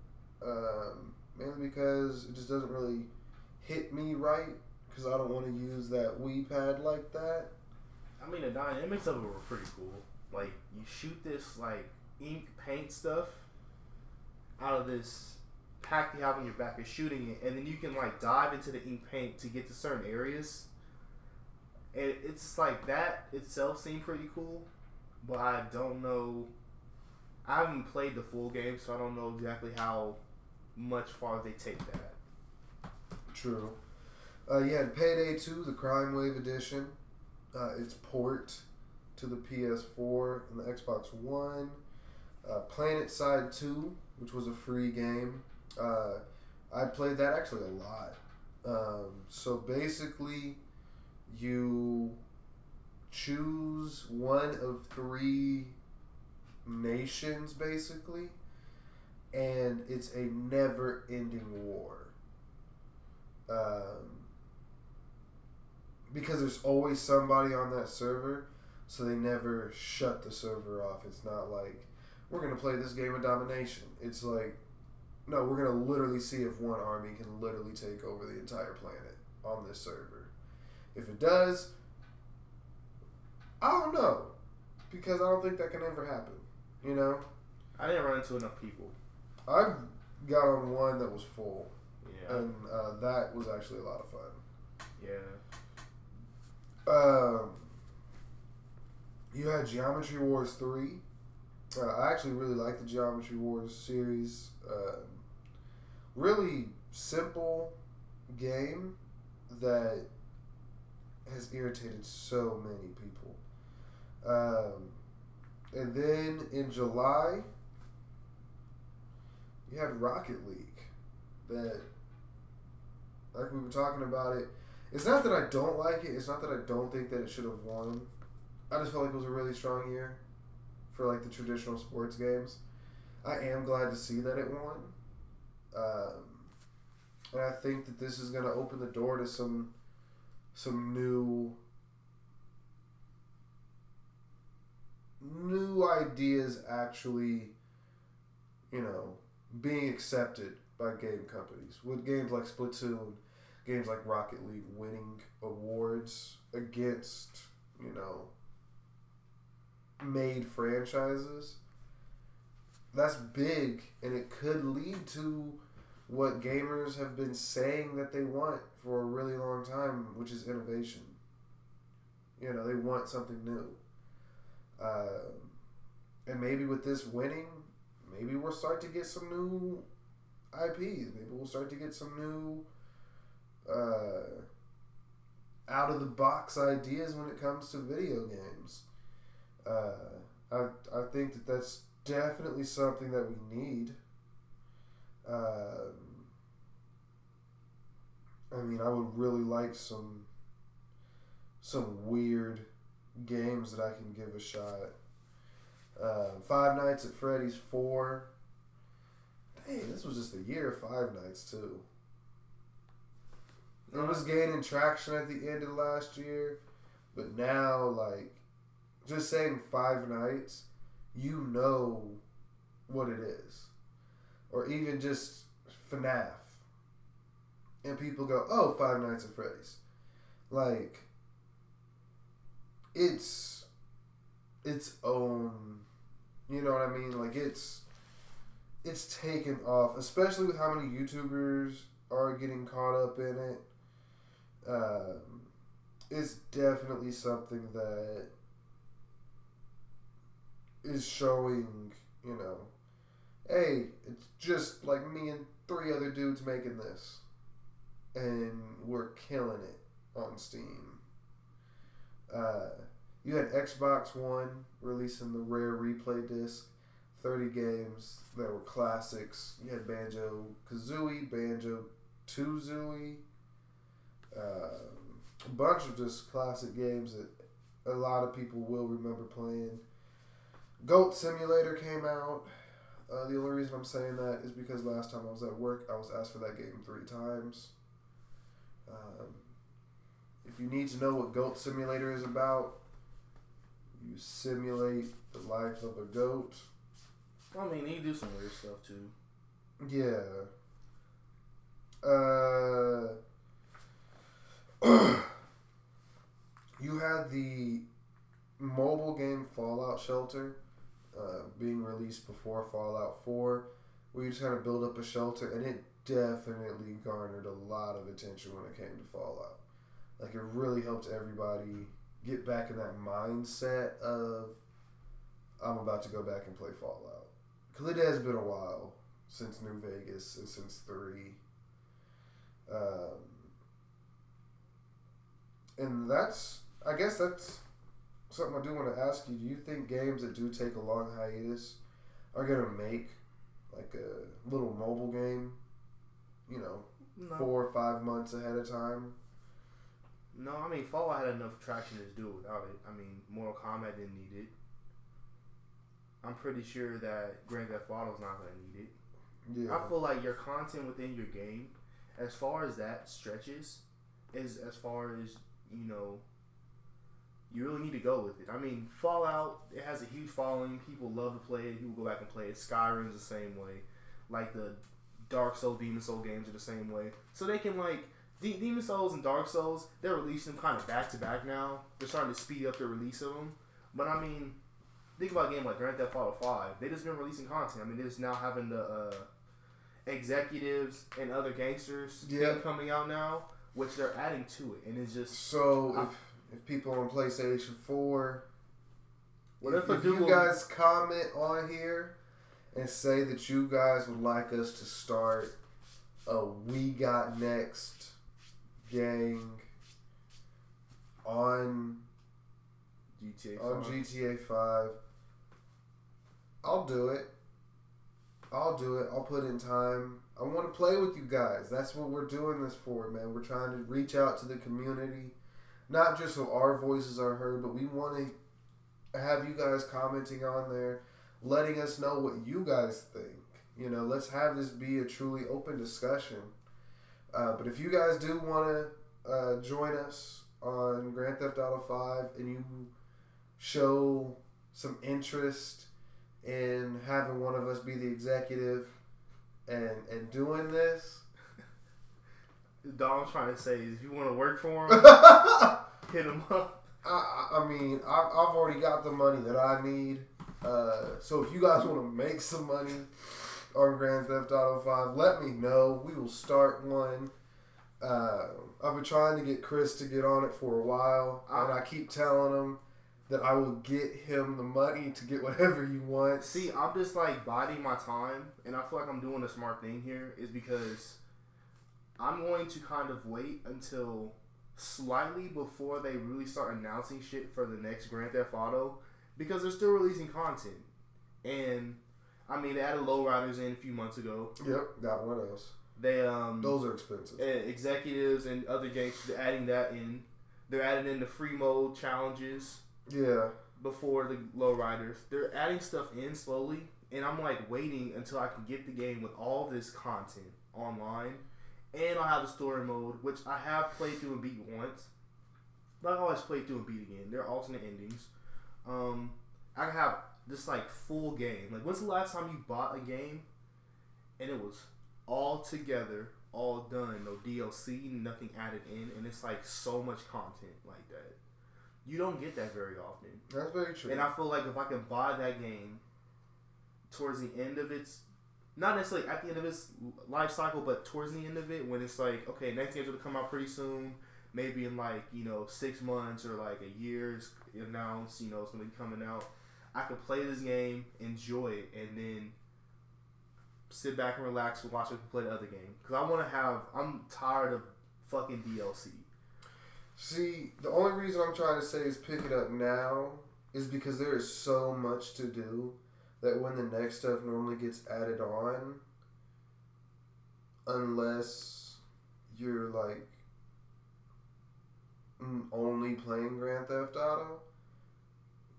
Speaker 2: um, mainly because it just doesn't really hit me right. Because I don't want to use that Wii pad like that.
Speaker 1: I mean, the dynamics of it were pretty cool. Like you shoot this like ink paint stuff out of this pack you have on your back and shooting it, and then you can like dive into the ink paint to get to certain areas. And it's like that itself seemed pretty cool, but I don't know. I haven't played the full game, so I don't know exactly how much far they take that.
Speaker 2: True. Uh, Payday 2, the Crime Wave edition. Uh, its port to the PS4 and the Xbox One. Uh, PlanetSide 2, which was a free game. Uh, I played that actually a lot. Um, so basically, you choose one of three nations, basically, and it's a never ending war. Um, because there's always somebody on that server, so they never shut the server off. It's not like we're gonna play this game of domination. It's like no, we're gonna literally see if one army can literally take over the entire planet on this server. If it does, I don't know, because I don't think that can ever happen. You know,
Speaker 1: I didn't run into enough people.
Speaker 2: I got on one that was full,
Speaker 1: Yeah,
Speaker 2: and uh, that was actually a lot of fun.
Speaker 1: yeah.
Speaker 2: Um, you had Geometry Wars 3. Uh, I actually really like the Geometry Wars series. Um really simple game that has irritated so many people. Um, and then in July, you had Rocket League. That, like we were talking about it, it's not that I don't like it. It's not that I don't think that it should have won. I just felt like it was a really strong year for like the traditional sports games. I am glad to see that it won, um, and I think that this is going to open the door to some some new new ideas actually, you know, being accepted by game companies with games like Splatoon games like Rocket League winning awards against, you know, made franchises. That's big, and it could lead to what gamers have been saying that they want for a really long time, which is innovation. You know, they want something new. Uh, and maybe with this winning, maybe we'll start to get some new IPs. Maybe we'll start to get some new uh, out of the box ideas when it comes to video games. Uh, I I think that that's definitely something that we need. Um, I mean, I would really like some some weird games that I can give a shot. Uh, Five Nights at Freddy's four. Dang, this was just a year of Five Nights too. It was gaining traction at the end of last year, but now, like, just saying Five Nights, you know what it is. Or even just FNAF. And people go, oh, Five Nights at Freddy's. Like, it's its own, you know what I mean? Like, it's it's taken off, especially with how many YouTubers are getting caught up in it um, is definitely something that is showing, you know, hey, it's just like me and three other dudes making this, and we're killing it on Steam. Uh, You had Xbox One releasing the rare replay disc, 30 games that were classics. You had Banjo Kazooie, Banjo Tooie, um, a bunch of just classic games that a lot of people will remember playing. Goat Simulator came out. Uh, the only reason I'm saying that is because last time I was at work, I was asked for that game three times. Um, if you need to know what Goat Simulator is about, you simulate the life of a goat.
Speaker 1: I mean, he do some weird stuff too.
Speaker 2: Yeah. Uh, *clears throat* you had the mobile game Fallout Shelter uh, being released before Fallout 4, where you just kind of build up a shelter, and it definitely garnered a lot of attention when it came to Fallout. Like, it really helped everybody get back in that mindset of, I'm about to go back and play Fallout. Because it has been a while since New Vegas and since 3. Um, and that's, I guess that's something I do want to ask you. Do you think games that do take a long hiatus are going to make like a little mobile game, you know,
Speaker 1: No,
Speaker 2: four or five months ahead of time?
Speaker 1: no. I mean, Fallout had enough traction to do it without it. I mean, Mortal Kombat didn't need it. I'm pretty sure that Grand Theft Auto's not gonna need it.
Speaker 2: Yeah.
Speaker 1: I feel like your content within your game, as far as that stretches, is as far as you know. You really need to go with it. I mean, Fallout it has a huge following. People love to play it. People go back and play it. Skyrim's the same way. Like the Dark Souls, Demon Soul games are the same way. So they can like De- Demon Souls and Dark Souls. They're releasing them kind of back to back now. They're starting to speed up the release of them. But I mean, think about a game like Grand Theft Auto Five. They just been releasing content. I mean, they're just now having the uh, executives and other gangsters
Speaker 2: Yeah.
Speaker 1: coming out now, which they're adding to it, and it's just
Speaker 2: So
Speaker 1: I-
Speaker 2: if if people on PlayStation Four,
Speaker 1: What
Speaker 2: if,
Speaker 1: if
Speaker 2: if you
Speaker 1: will-
Speaker 2: guys comment on here and say that you guys would like us to start a We Got Next gang on
Speaker 1: GTA.
Speaker 2: on GTA Five, I'll do it. I'll do it. I'll put in time. I want to play with you guys. That's what we're doing this for, man. We're trying to reach out to the community, not just so our voices are heard, but we want to have you guys commenting on there, letting us know what you guys think. You know, let's have this be a truly open discussion. Uh, but if you guys do want to uh, join us on Grand Theft Auto Five and you show some interest in having one of us be the executive and and doing this.
Speaker 1: Don's trying to say is if you want to work for him, *laughs* hit him up.
Speaker 2: I I mean, I've, I've already got the money that I need. Uh, so if you guys want to make some money on Grand Theft Auto 5, let me know. We will start one. Uh, I've been trying to get Chris to get on it for a while, and I keep telling him that I will get him the money to get *laughs* whatever he wants.
Speaker 1: See, I'm just like biding my time, and I feel like I'm doing a smart thing here. Is because I'm going to kind of wait until slightly before they really start announcing shit for the next Grand Theft Auto, because they're still releasing content. And I mean, they added lowriders in a few months ago.
Speaker 2: Yep, got one those.
Speaker 1: They um
Speaker 2: Those are expensive.
Speaker 1: uh, executives and other gangs they're adding that in. They're adding in the free mode challenges
Speaker 2: Yeah,
Speaker 1: before the lowriders. They're adding stuff in slowly, and I'm like waiting until I can get the game with all this content online, and I'll have the story mode, which I have played through and beat once. But I always play through and beat again. They're alternate endings. Um, I can have this like full game. Like, when's the last time you bought a game and it was all together, all done, no DLC, nothing added in, and it's like so much content like that. You don't get that very often.
Speaker 2: that's very true.
Speaker 1: And I feel like if I can buy that game towards the end of its, not necessarily at the end of its life cycle, but towards the end of it, when it's like, okay, next game's gonna come out pretty soon, maybe in like you know six months or like a year, it's announced, you know, it's gonna be coming out. I could play this game, enjoy it, and then sit back and relax and watch it play the other game. Cause I want to have. I'm tired of fucking DLC.
Speaker 2: See, the only reason I'm trying to say is pick it up now is because there is so much to do that when the next stuff normally gets added on, unless you're like only playing Grand Theft Auto,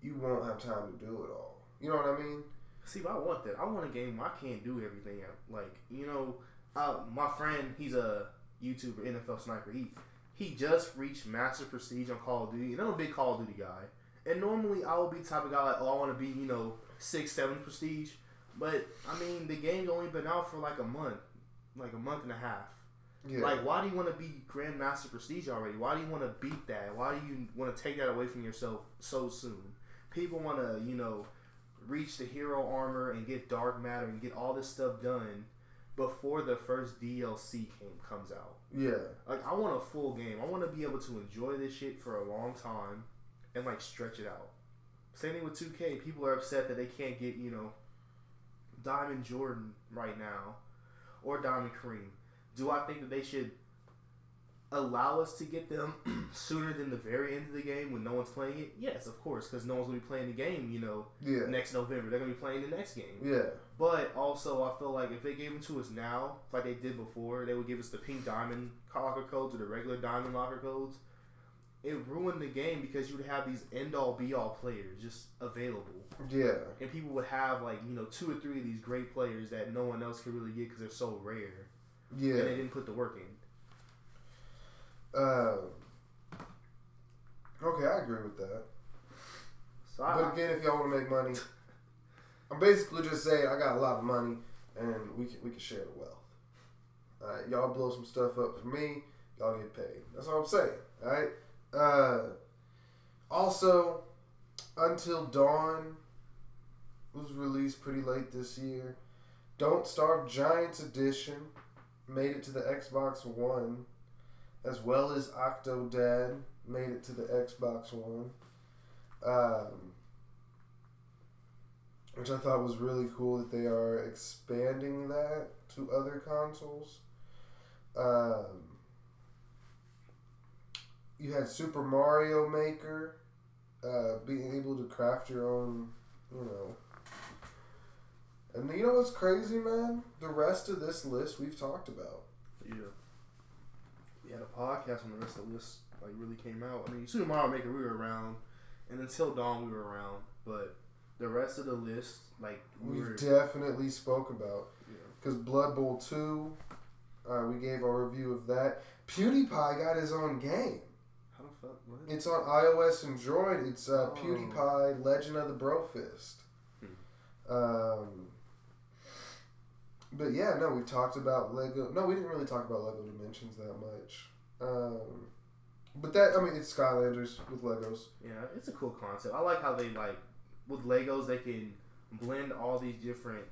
Speaker 2: you won't have time to do it all. You know what I mean?
Speaker 1: See, I want that. I want a game where I can't do everything. Like, you know, uh, my friend, he's a YouTuber, NFL Sniper. He he just reached Master Prestige on Call of Duty, and I'm a big Call of Duty guy. And normally I would be the type of guy like, oh, I want to be, you know, six, seven Prestige. But I mean, the game's only been out for like a month, like a month and a half.
Speaker 2: Yeah.
Speaker 1: Like, why do you want to be Grandmaster Prestige already? Why do you want to beat that? Why do you want to take that away from yourself so soon? People want to, you know, reach the hero armor and get dark matter and get all this stuff done before the first DLC came comes out.
Speaker 2: yeah.
Speaker 1: Like, I want a full game. I want to be able to enjoy this shit for a long time and like stretch it out. Same thing with 2K. People are upset that they can't get, you know, Diamond Jordan right now or Diamond Kareem. Do I think that they should allow us to get them *clears throat* sooner than the very end of the game when no one's playing it? Yes, of course, because no one's going to be playing the game, you know,
Speaker 2: Yeah.
Speaker 1: next November. They're going to be playing the next game.
Speaker 2: Yeah.
Speaker 1: But also, I feel like if they gave them to us now, like they did before, they would give us the pink diamond locker codes or the regular diamond locker codes. It ruined the game because you would have these end all be all players just available,
Speaker 2: Yeah.
Speaker 1: and people would have like you know two or three of these great players that no one else could really get because they're so rare, Yeah. and they didn't put the work in.
Speaker 2: Uh, okay, I agree with that.
Speaker 1: So I,
Speaker 2: But again, if y'all want to make money, *laughs* I'm basically just saying I got a lot of money and we can we can share the wealth. All right, y'all blow some stuff up for me, y'all get paid. That's all I'm saying. All right. Uh, also, Until Dawn was released pretty late this year. Don't Starve Giants Edition made it to the Xbox One, as well as Octodad made it to the Xbox One. Um, which I thought was really cool that they are expanding that to other consoles. Um, you had Super Mario Maker, uh, being able to craft your own, you know. And you know what's crazy, man? The rest of this list we've talked about.
Speaker 1: yeah, we had a podcast when the rest of the list like really came out. I mean, Super Mario Maker we were around, and Until Dawn we were around, but the rest of the list like we
Speaker 2: We've
Speaker 1: were.
Speaker 2: definitely spoke about.
Speaker 1: yeah.
Speaker 2: Because Blood Bowl 2, uh, we gave our review of that. PewDiePie got his own game.
Speaker 1: How the fuck? What?
Speaker 2: It's on iOS and Droid. It's uh,
Speaker 1: Oh.
Speaker 2: PewDiePie Legend of the Brofist. Um, but yeah, no, we've talked about Lego. No, we didn't really talk about Lego Dimensions that much. Um, but that, I mean, it's Skylanders with Legos.
Speaker 1: Yeah, it's a cool concept. I like how they like with Legos they can blend all these different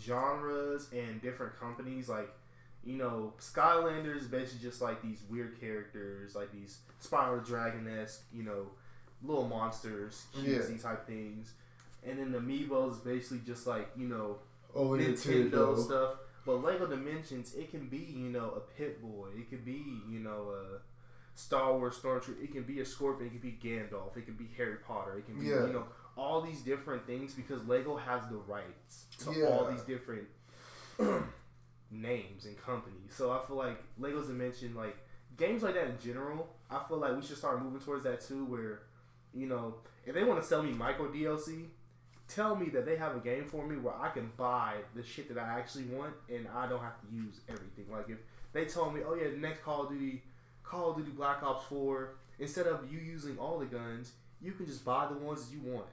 Speaker 1: genres and different companies. Like, you know, Skylanders basically just like these weird characters, like these Spyro Dragon esque, you know, little monsters,
Speaker 2: Yeah.
Speaker 1: cutesy type things. And then the Amiibos is basically just like, you know,
Speaker 2: Oh,
Speaker 1: Nintendo stuff. But Lego Dimensions, it can be, you know, a Pit Boy. It could be, you know, a Star Wars Stormtrooper. It can be a Scorpion. It can be Gandalf. It can be Harry Potter. It can be,
Speaker 2: Yeah.
Speaker 1: you know, all these different things because Lego has the rights to
Speaker 2: Yeah.
Speaker 1: all these different *clears throat* names and companies. So I feel like Lego's Dimension, like games like that in general, I feel like we should start moving towards that too. Where, you know, if they want to sell me micro DLC, tell me that they have a game for me where I can buy the shit that I actually want and I don't have to use everything. Like if they told me, oh yeah, the next Call of Duty, Call of Duty Black Ops Four, instead of you using all the guns, you can just buy the ones you want,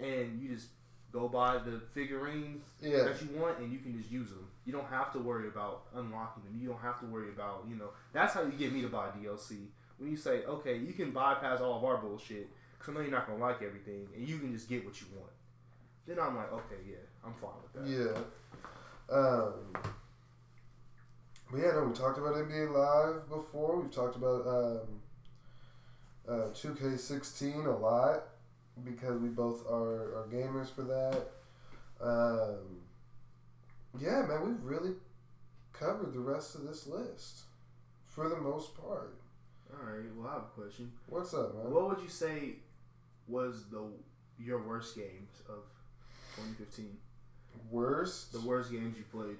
Speaker 1: and you just go buy the figurines
Speaker 2: Yeah.
Speaker 1: that you want, and you can just use them. You don't have to worry about unlocking them. You don't have to worry about you know. That's how you get me to buy DLC. When you say, okay, you can bypass all of our bullshit, because I know you're not gonna like everything, and you can just get what you want. Then I'm like, okay, yeah, I'm fine with that.
Speaker 2: Yeah. Um, but yeah, no, we talked about NBA Live before. We've talked about um, uh, 2K16 a lot because we both are, are gamers for that. Um, yeah, man, we've really covered the rest of this list for the most part.
Speaker 1: All right. Well, I have a question.
Speaker 2: What's up, man?
Speaker 1: What would you say was the your worst games of 2015?
Speaker 2: Worst?
Speaker 1: The worst games you played.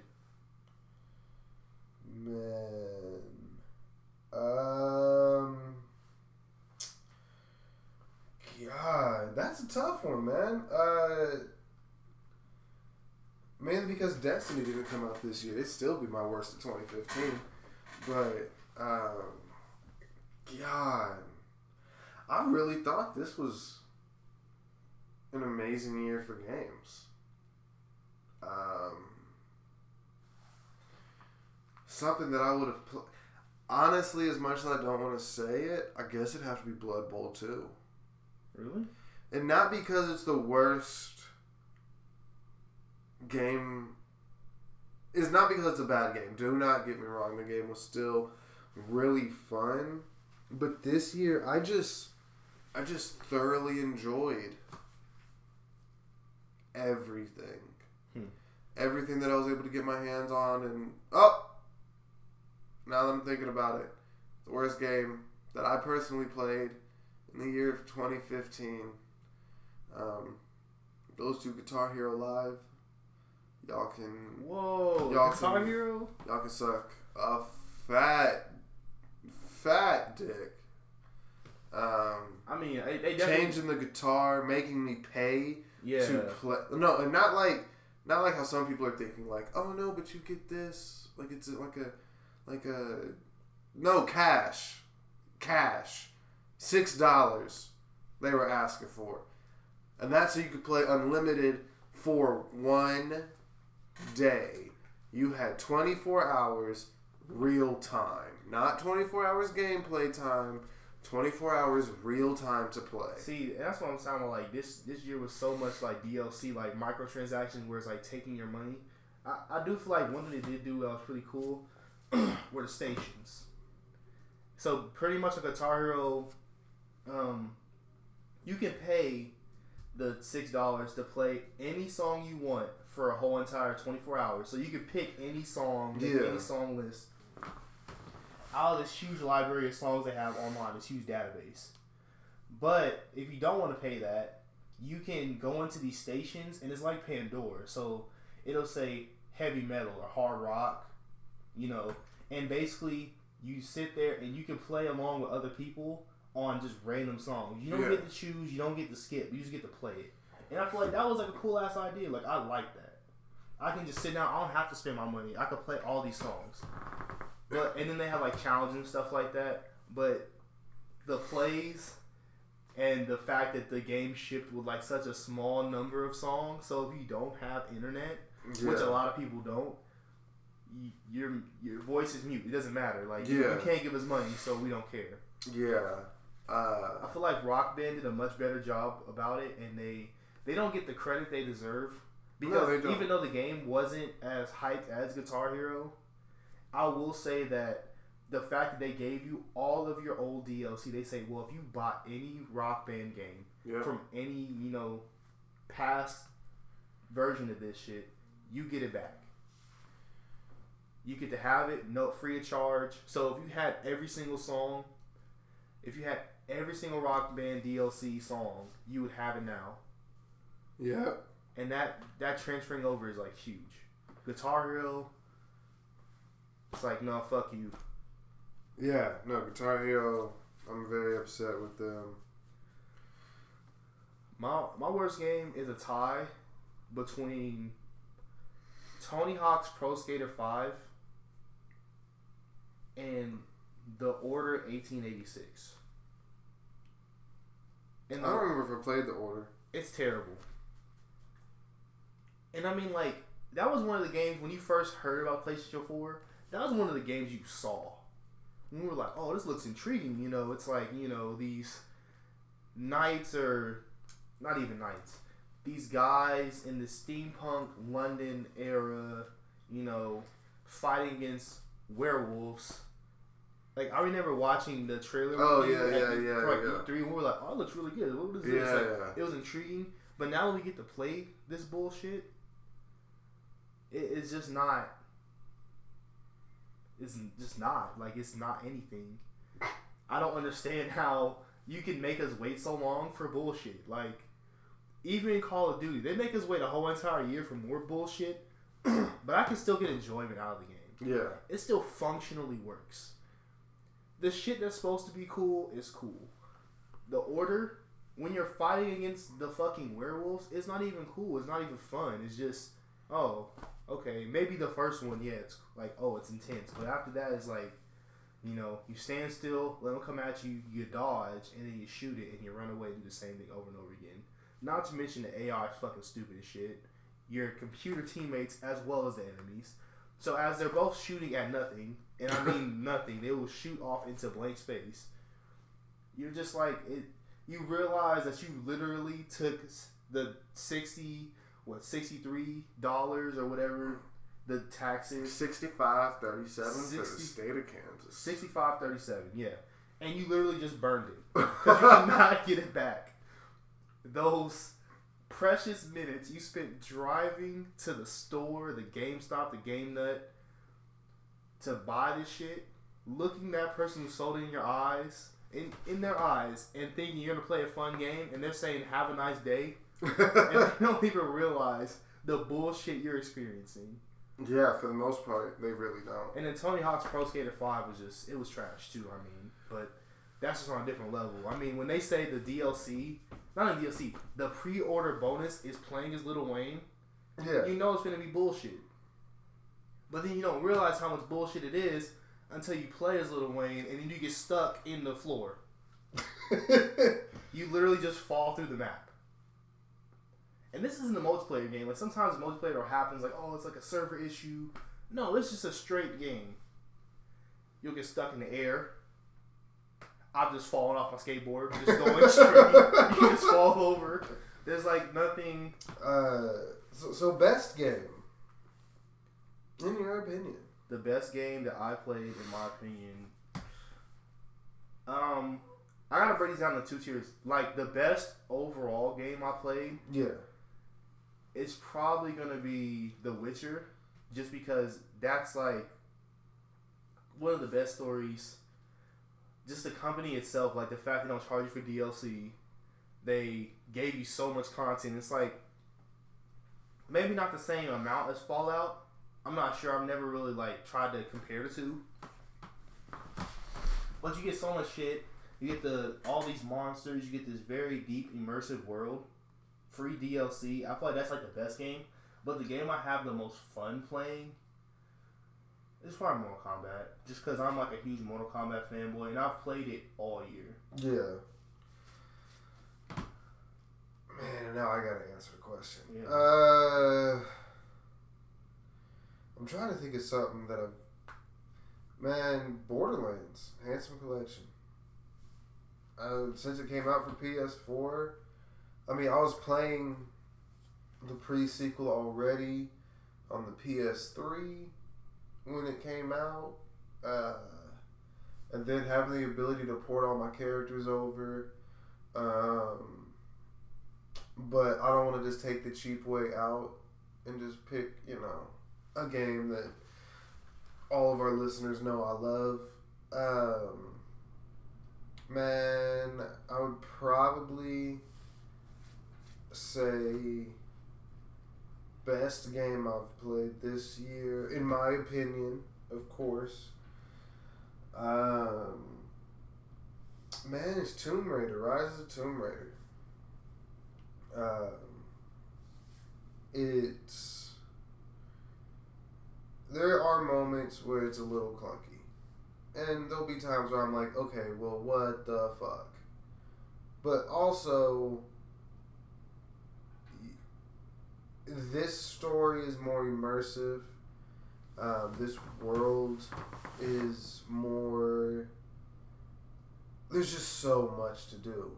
Speaker 2: Man. Um. God, that's a tough one, man. Uh. Mainly because Destiny didn't come out this year. It'd still be my worst of 2015. But, um. God. I really thought this was an amazing year for games. Um something that I would have pl- honestly, as much as I don't want to say it, I guess it'd have to be Blood Bowl two,
Speaker 1: Really?
Speaker 2: and not because it's the worst game. It's not because it's a bad game. Do not get me wrong. The game was still really fun, but this year I just, I just thoroughly enjoyed everything.
Speaker 1: Hmm.
Speaker 2: Everything that I was able to get my hands on, and oh, now that I'm thinking about it, the worst game that I personally played in the year of 2015. Um, those two Guitar Hero Live, y'all can
Speaker 1: Whoa.
Speaker 2: Y'all
Speaker 1: Guitar
Speaker 2: can-
Speaker 1: Hero.
Speaker 2: y'all can suck a fat, fat dick. Um,
Speaker 1: I mean, they, they definitely.
Speaker 2: changing the guitar, making me pay
Speaker 1: Yeah.
Speaker 2: to play. No, and not like not like how some people are thinking. Like, oh no, but you get this. Like it's like a like a no cash, cash, six dollars. They were asking for, and that's so you could play unlimited for one day. You had twenty four hours real time, not twenty four hours gameplay time. 24 hours real time to play.
Speaker 1: See, that's what I'm sounding like. This this year was so much like DLC, like microtransactions, where it's like taking your money. I, I do feel like one thing they did do that was pretty cool *clears throat* were the stations. So pretty much a Guitar Hero, um, you can pay the six dollars to play any song you want for a whole entire 24 hours. So you can pick any song,
Speaker 2: Yeah.
Speaker 1: any song list out of this huge library of songs they have online, this huge database. But if you don't want to pay that, you can go into these stations and it's like Pandora. So it'll say heavy metal or hard rock, you know, and basically you sit there and you can play along with other people on just random songs. You don't
Speaker 2: Yeah.
Speaker 1: get to choose, you don't get to skip, you just get to play it. And I feel like that was like a cool ass idea. Like I like that. I can just sit down. I don't have to spend my money. I could play all these songs. But and then they have like challenges and stuff like that. But the plays and the fact that the game shipped with like such a small number of songs. So if you don't have internet, which a lot of people don't, you, your your voice is mute. It doesn't matter. Like you,
Speaker 2: Yeah.
Speaker 1: you can't give us money, so we don't care.
Speaker 2: Yeah. Uh,
Speaker 1: I feel like Rock Band did a much better job about it, and they they don't get the credit they deserve because
Speaker 2: No,
Speaker 1: even though the game wasn't as hyped as Guitar Hero, I will say that the fact that they gave you all of your old DLC, they say, well, if you bought any Rock Band game from any you know past version of this shit, you get it back. You get to have it, no free of charge. So if you had every single song, if you had every single Rock Band DLC song, you would have it now.
Speaker 2: Yeah.
Speaker 1: And that that transferring over is like huge. Guitar Hero, it's like no, fuck you.
Speaker 2: Yeah. No, Guitar Hero. I'm very upset with them.
Speaker 1: My my worst game is a tie between Tony Hawk's Pro Skater Five and The Order 1886. And
Speaker 2: I don't remember if I played the order.
Speaker 1: it's terrible. And I mean, like that was one of the games when you first heard about PlayStation Four. That was one of the games you saw. And we were like, "Oh, this looks intriguing." You know, it's like you know these knights or not even knights. These guys in the steampunk London era, you know, fighting against werewolves. Like I remember watching the trailer.
Speaker 2: Oh, yeah,
Speaker 1: at
Speaker 2: yeah, yeah,
Speaker 1: for like
Speaker 2: yeah.
Speaker 1: E3, and we were like, "Oh, it looks really good. What is this?"
Speaker 2: Yeah,
Speaker 1: Like,
Speaker 2: yeah.
Speaker 1: It was intriguing, but now that we get to play this bullshit, it, it's just not. It's just not like it's not anything. I don't understand *laughs* how you can make us wait so long for bullshit. Like, even in Call of Duty, they make us wait a whole entire year for more bullshit, *clears throat* but I can still get enjoyment out of the game.
Speaker 2: Yeah.
Speaker 1: It still functionally works. The shit that's supposed to be cool is cool. The order, when you're fighting against the fucking werewolves, it's not even cool. It's not even fun. It's just, oh, okay. Maybe the first one, yeah, it's like, oh, it's intense. But after that, it's like, you know, you stand still, let them come at you, you dodge, and then you shoot it, and you run away, do the same thing over and over again. Not to mention the AI is fucking stupid as shit. Your computer teammates as well as the enemies. So as they're both shooting at nothing, and I mean nothing, they will shoot off into blank space. You're just like it. You realize that you literally took the sixty, what sixty three dollars or whatever the taxes
Speaker 2: 65 37 for the state of Kansas.
Speaker 1: sixty five thirty seven, yeah, and you literally just burned it *laughs* because you cannot get it back. Those precious minutes you spent driving to the store, the GameStop, the Game Nut, to buy this shit, looking that person who sold it in your eyes, in in their eyes, and thinking you're gonna play a fun game, and they're saying "Have a nice day," and they *laughs* don't even realize the bullshit you're experiencing.
Speaker 2: yeah, for the most part, they really don't.
Speaker 1: And then Tony Hawk's Pro Skater Five was just it was trash too. I mean, but that's just on a different level. I mean, when they say the DLC, not a DLC, the pre-order bonus is playing as Lil Wayne,
Speaker 2: Yeah.
Speaker 1: you know it's gonna be bullshit. But then you don't realize how much bullshit it is until you play as Lil Wayne, and then you get stuck in the floor. *laughs* You literally just fall through the map. And this isn't a multiplayer game. Like sometimes multiplayer happens like, oh, it's like a server issue. No, it's just a straight game. You'll get stuck in the air. I've just fallen off my skateboard, just going *laughs* straight. you just fall over. There's like nothing.
Speaker 2: uh, so, so, best game, in your opinion?
Speaker 1: The best game that I played, in my opinion. Um, I gotta break these down into two tiers. Like the best overall game I played
Speaker 2: Yeah.
Speaker 1: it's probably gonna be The Witcher, just because that's like one of the best stories. Just the company itself, like the fact they don't charge you for DLC, they gave you so much content. It's like maybe not the same amount as Fallout. I'm not sure. I've never really like tried to compare the two. But you get so much shit. You get the all these monsters. You get this very deep immersive world free DLC. I feel like that's like the best game. But the game I have the most fun playing is probably Mortal Kombat. Just because I'm like a huge Mortal Kombat fanboy and I've played it all year.
Speaker 2: Yeah. Man, now I gotta answer a question.
Speaker 1: Yeah.
Speaker 2: Uh, I'm trying to think of something that I've. Man, Borderlands Handsome Collection. Uh, since it came out for PS4, I mean, I was playing the pre sequel already on the PS3 when it came out. Uh, and then having the ability to port all my characters over. Um, but I don't want to just take the cheap way out and just pick, you know, a game that all of our listeners know I love. Um, man, I would probably say best game I've played this year, in my opinion, of course. Um, man, it's Tomb Raider, Rise of Tomb Raider. Um, it's there are moments where it's a little clunky, and there'll be times where I'm like, okay, well, what the fuck? But also, this story is more immersive. Um, this world is more. There's just so much to do.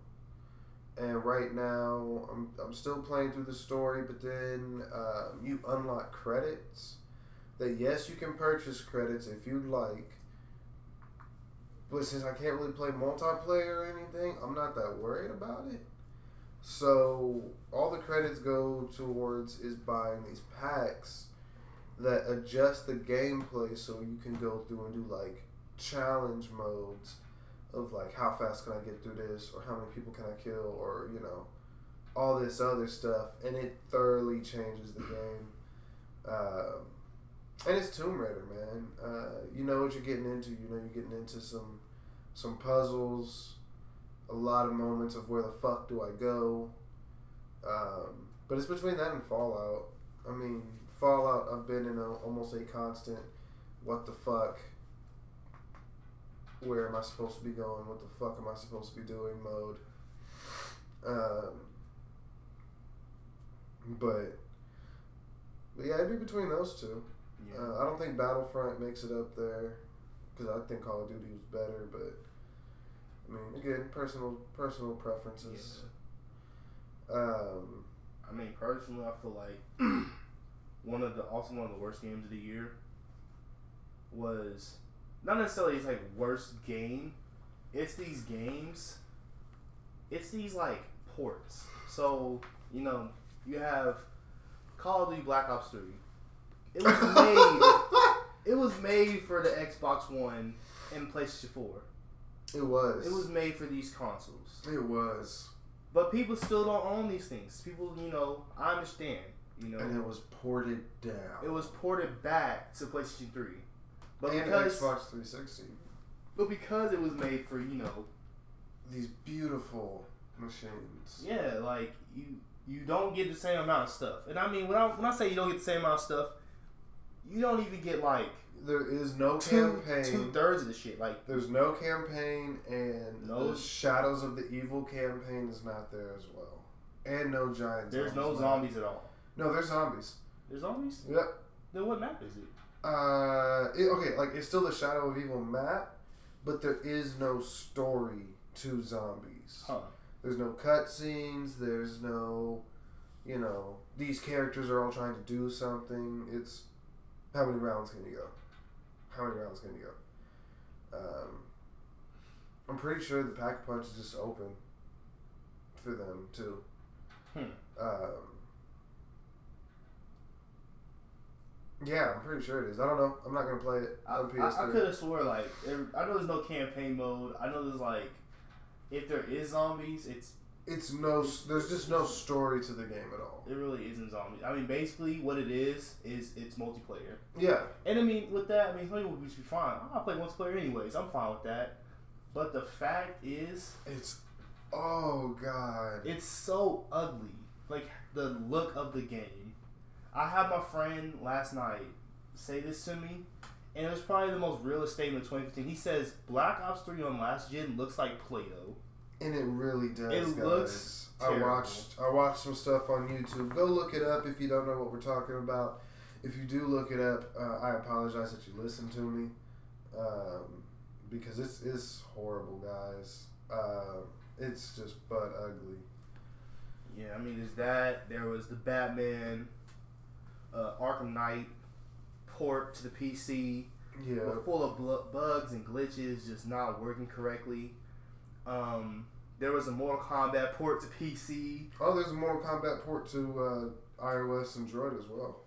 Speaker 2: And right now, I'm, I'm still playing through the story, but then um, you unlock credits. That, yes, you can purchase credits if you'd like. But since I can't really play multiplayer or anything, I'm not that worried about it. So all the credits go towards is buying these packs that adjust the gameplay so you can go through and do like challenge modes, of like how fast can I get through this, or how many people can I kill, or you know, all this other stuff, and it thoroughly changes the game. Um, and it's Tomb Raider, man. Uh, you know what you're getting into. You know you're getting into some some puzzles, a lot of moments of where the fuck do I go. Um, but it's between that and Fallout. I mean, Fallout. I've been in a, almost a constant. What the fuck? Where am I supposed to be going? What the fuck am I supposed to be doing? Mode. Um, but, but yeah, it'd be between those two.
Speaker 1: Yeah.
Speaker 2: Uh, I don't think Battlefront makes it up there because I think Call of Duty was better. But I mean, again, personal personal preferences. Um,
Speaker 1: I mean, personally, I feel like *clears throat* one of the also one of the worst games of the year was not necessarily it's like worst game. It's these games. It's these like ports. So you know you have Call of Duty Black Ops Three. It was made. it was made for the Xbox One and PlayStation Four.
Speaker 2: it was.
Speaker 1: It was made for these consoles.
Speaker 2: It was.
Speaker 1: But people still don't own these things. People, you know, I understand. You know,
Speaker 2: And it was ported down.
Speaker 1: it was ported back to PlayStation Three, but
Speaker 2: and
Speaker 1: because
Speaker 2: Xbox 360.
Speaker 1: but because it was made for you know,
Speaker 2: These beautiful machines.
Speaker 1: yeah, like you you don't get the same amount of stuff. And I mean, when I when I say you don't get the same amount of stuff, you don't even get like
Speaker 2: There is no
Speaker 1: two
Speaker 2: campaign.
Speaker 1: two thirds of the shit. Like
Speaker 2: There's no campaign, and
Speaker 1: No.
Speaker 2: the Shadows of the Evil campaign is not there as well. And no giant.
Speaker 1: there's no
Speaker 2: zombies.
Speaker 1: at all.
Speaker 2: No, there's zombies.
Speaker 1: There's zombies.
Speaker 2: Yep.
Speaker 1: Then what map is it?
Speaker 2: Uh, it, okay, like it's still the Shadow of Evil map, but there is no story to zombies.
Speaker 1: Huh.
Speaker 2: There's no cutscenes. There's no, you know, these characters are all trying to do something. It's how many rounds can you go? How many rounds can you go? Um, I'm pretty sure the pack punch is just open for them too.
Speaker 1: Hmm.
Speaker 2: Um, yeah, I'm pretty sure it is. I don't know. I'm not gonna play it
Speaker 1: I,
Speaker 2: on
Speaker 1: I, I
Speaker 2: PS3.
Speaker 1: could have swore like I know there's no campaign mode. I know there's like if there is zombies, it's
Speaker 2: It's no. There's just no story to the game at all.
Speaker 1: it really isn't zombies. I mean, basically what it is is it's multiplayer.
Speaker 2: Yeah.
Speaker 1: And I mean, with that, I mean, some people would be fine. I play multiplayer anyways. I'm fine with that. But the fact is,
Speaker 2: It's. Oh God.
Speaker 1: it's so ugly. Like the look of the game. I had my friend last night say this to me, and it was probably the most realist statement of 2015. He says Black Ops 3 on last gen looks like Play-Doh.
Speaker 2: And it really does,
Speaker 1: It
Speaker 2: guys.
Speaker 1: looks
Speaker 2: I watched I watched some stuff on YouTube. Go look it up if you don't know what we're talking about. If you do look it up, uh, I apologize that you listened to me, um, because it's it's horrible, guys. Uh, it's just butt ugly.
Speaker 1: Yeah, I mean, is that. There was the Batman, uh, Arkham Knight port to the PC.
Speaker 2: Yeah,
Speaker 1: full of bl- bugs and glitches, just not working correctly. Um, there was a Mortal Kombat port to PC.
Speaker 2: Oh, there's a Mortal Kombat port to uh, iOS and Droid as well.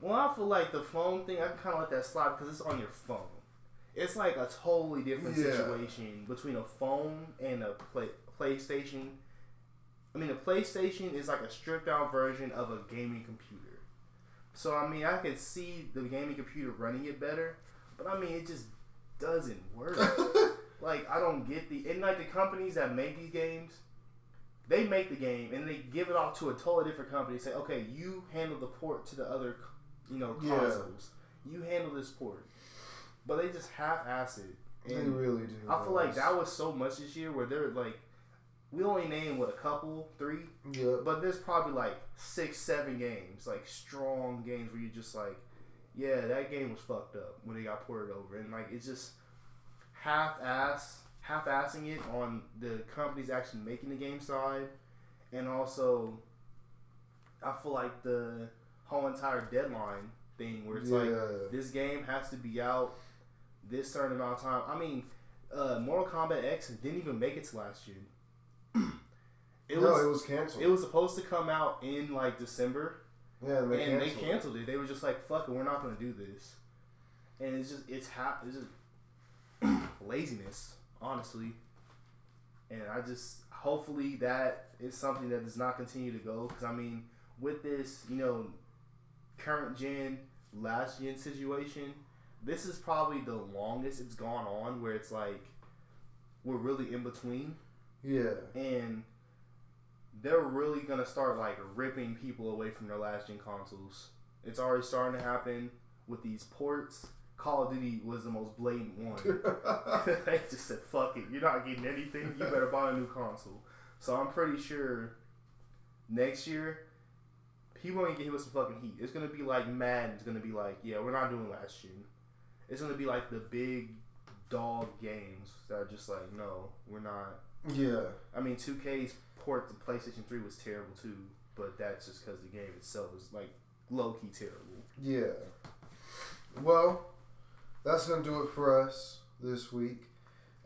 Speaker 1: Well, I feel like the phone thing, I kind of let that slide because it's on your phone. It's like a totally different
Speaker 2: Yeah.
Speaker 1: situation between a phone and a play- PlayStation. I mean, a PlayStation is like a stripped down version of a gaming computer. So, I mean, I could see the gaming computer running it better, but I mean, it just doesn't work. *laughs* like I don't get the and like the companies that make these games, they make the game and they give it off to a totally different company. Say, okay, you handle the port to the other, you know,
Speaker 2: Yeah.
Speaker 1: consoles. You handle this port, but they just half-ass it.
Speaker 2: they really do.
Speaker 1: I feel like that was so much this year where they're like, we only named what a couple, three,
Speaker 2: Yeah.
Speaker 1: but there's probably like six, seven games, like strong games where you're just like, yeah, that game was fucked up when they got ported over, and like it's just half ass, half assing it on the companies actually making the game side, and also I feel like the whole entire deadline thing where it's like this game has to be out this certain amount of time. I mean, uh, Mortal Kombat X didn't even make it to last year. *clears throat* it
Speaker 2: no,
Speaker 1: was
Speaker 2: it was canceled.
Speaker 1: it was supposed to come out in like December,
Speaker 2: yeah, and they
Speaker 1: and
Speaker 2: canceled.
Speaker 1: they canceled it. They were just like, "Fuck it, we're not gonna do this," and it's just it's ha- it's just laziness honestly. And I just hopefully that is something that does not continue to go because I mean with this you know current gen last gen situation, this is probably the longest it's gone on where it's like we're really in between
Speaker 2: Yeah.
Speaker 1: and they're really gonna start like ripping people away from their last gen consoles. It's already starting to happen with these ports. Call of Duty was the most blatant one. *laughs* they just said, "Fuck it, you're not getting anything. You better buy a new console." So I'm pretty sure next year people ain't gonna give us some fucking heat. It's gonna be like Madden. It's gonna be like, yeah, we're not doing last gen. It's gonna be like the big dog games that are just like, no, we're not.
Speaker 2: yeah.
Speaker 1: I mean, 2K's port to PlayStation 3 was terrible too, but that's just because the game itself is like low key terrible.
Speaker 2: Yeah. Well, that's gonna do it for us this week.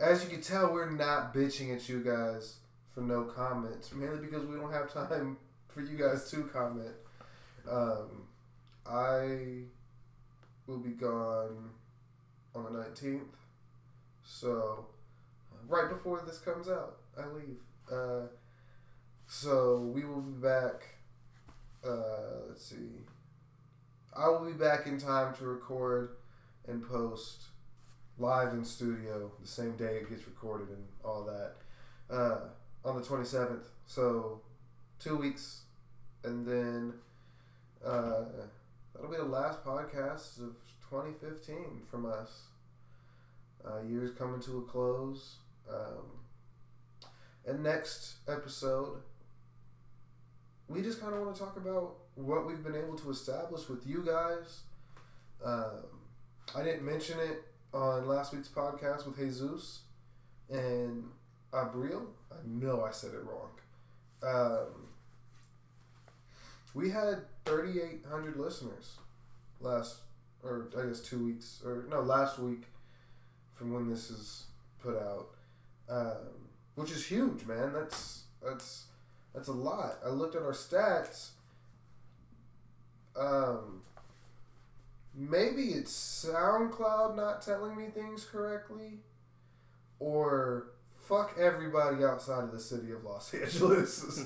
Speaker 2: As you can tell, we're not bitching at you guys for no comments, mainly because we don't have time for you guys to comment. Um, I will be gone on the nineteenth, so right before this comes out, I leave. Uh, so we will be back. Uh, let's see. I will be back in time to record and post live in studio the same day it gets recorded and all that uh, on the 27th. So, two weeks. And then uh, that'll be the last podcast of 2015 from us. Uh, year's coming to a close. Um, and next episode, we just kind of want to talk about what we've been able to establish with you guys. Um, I didn't mention it on last week's podcast with Jesus and Abril. I know I said it wrong. Um, we had 3,800 listeners last, or I guess two weeks, or no, last week from when this is put out, um, which is huge, man. That's that's that's a lot. I looked at our stats. Um, maybe it's SoundCloud not telling me things correctly, or fuck everybody outside of the city of Los *laughs* Angeles.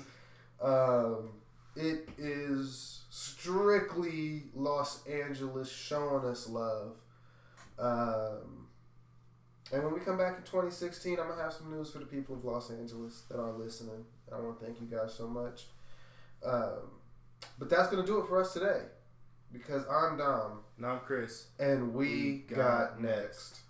Speaker 2: um, it is strictly Los Angeles showing us love. Um, and when we come back in 2016, I'm gonna have some news for the people of Los Angeles that are listening. I want to thank you guys so much. Um, but that's gonna do it for us today, because I'm Dom,
Speaker 1: Now I'm Chris.
Speaker 2: and we,
Speaker 1: We
Speaker 2: got
Speaker 1: got
Speaker 2: next.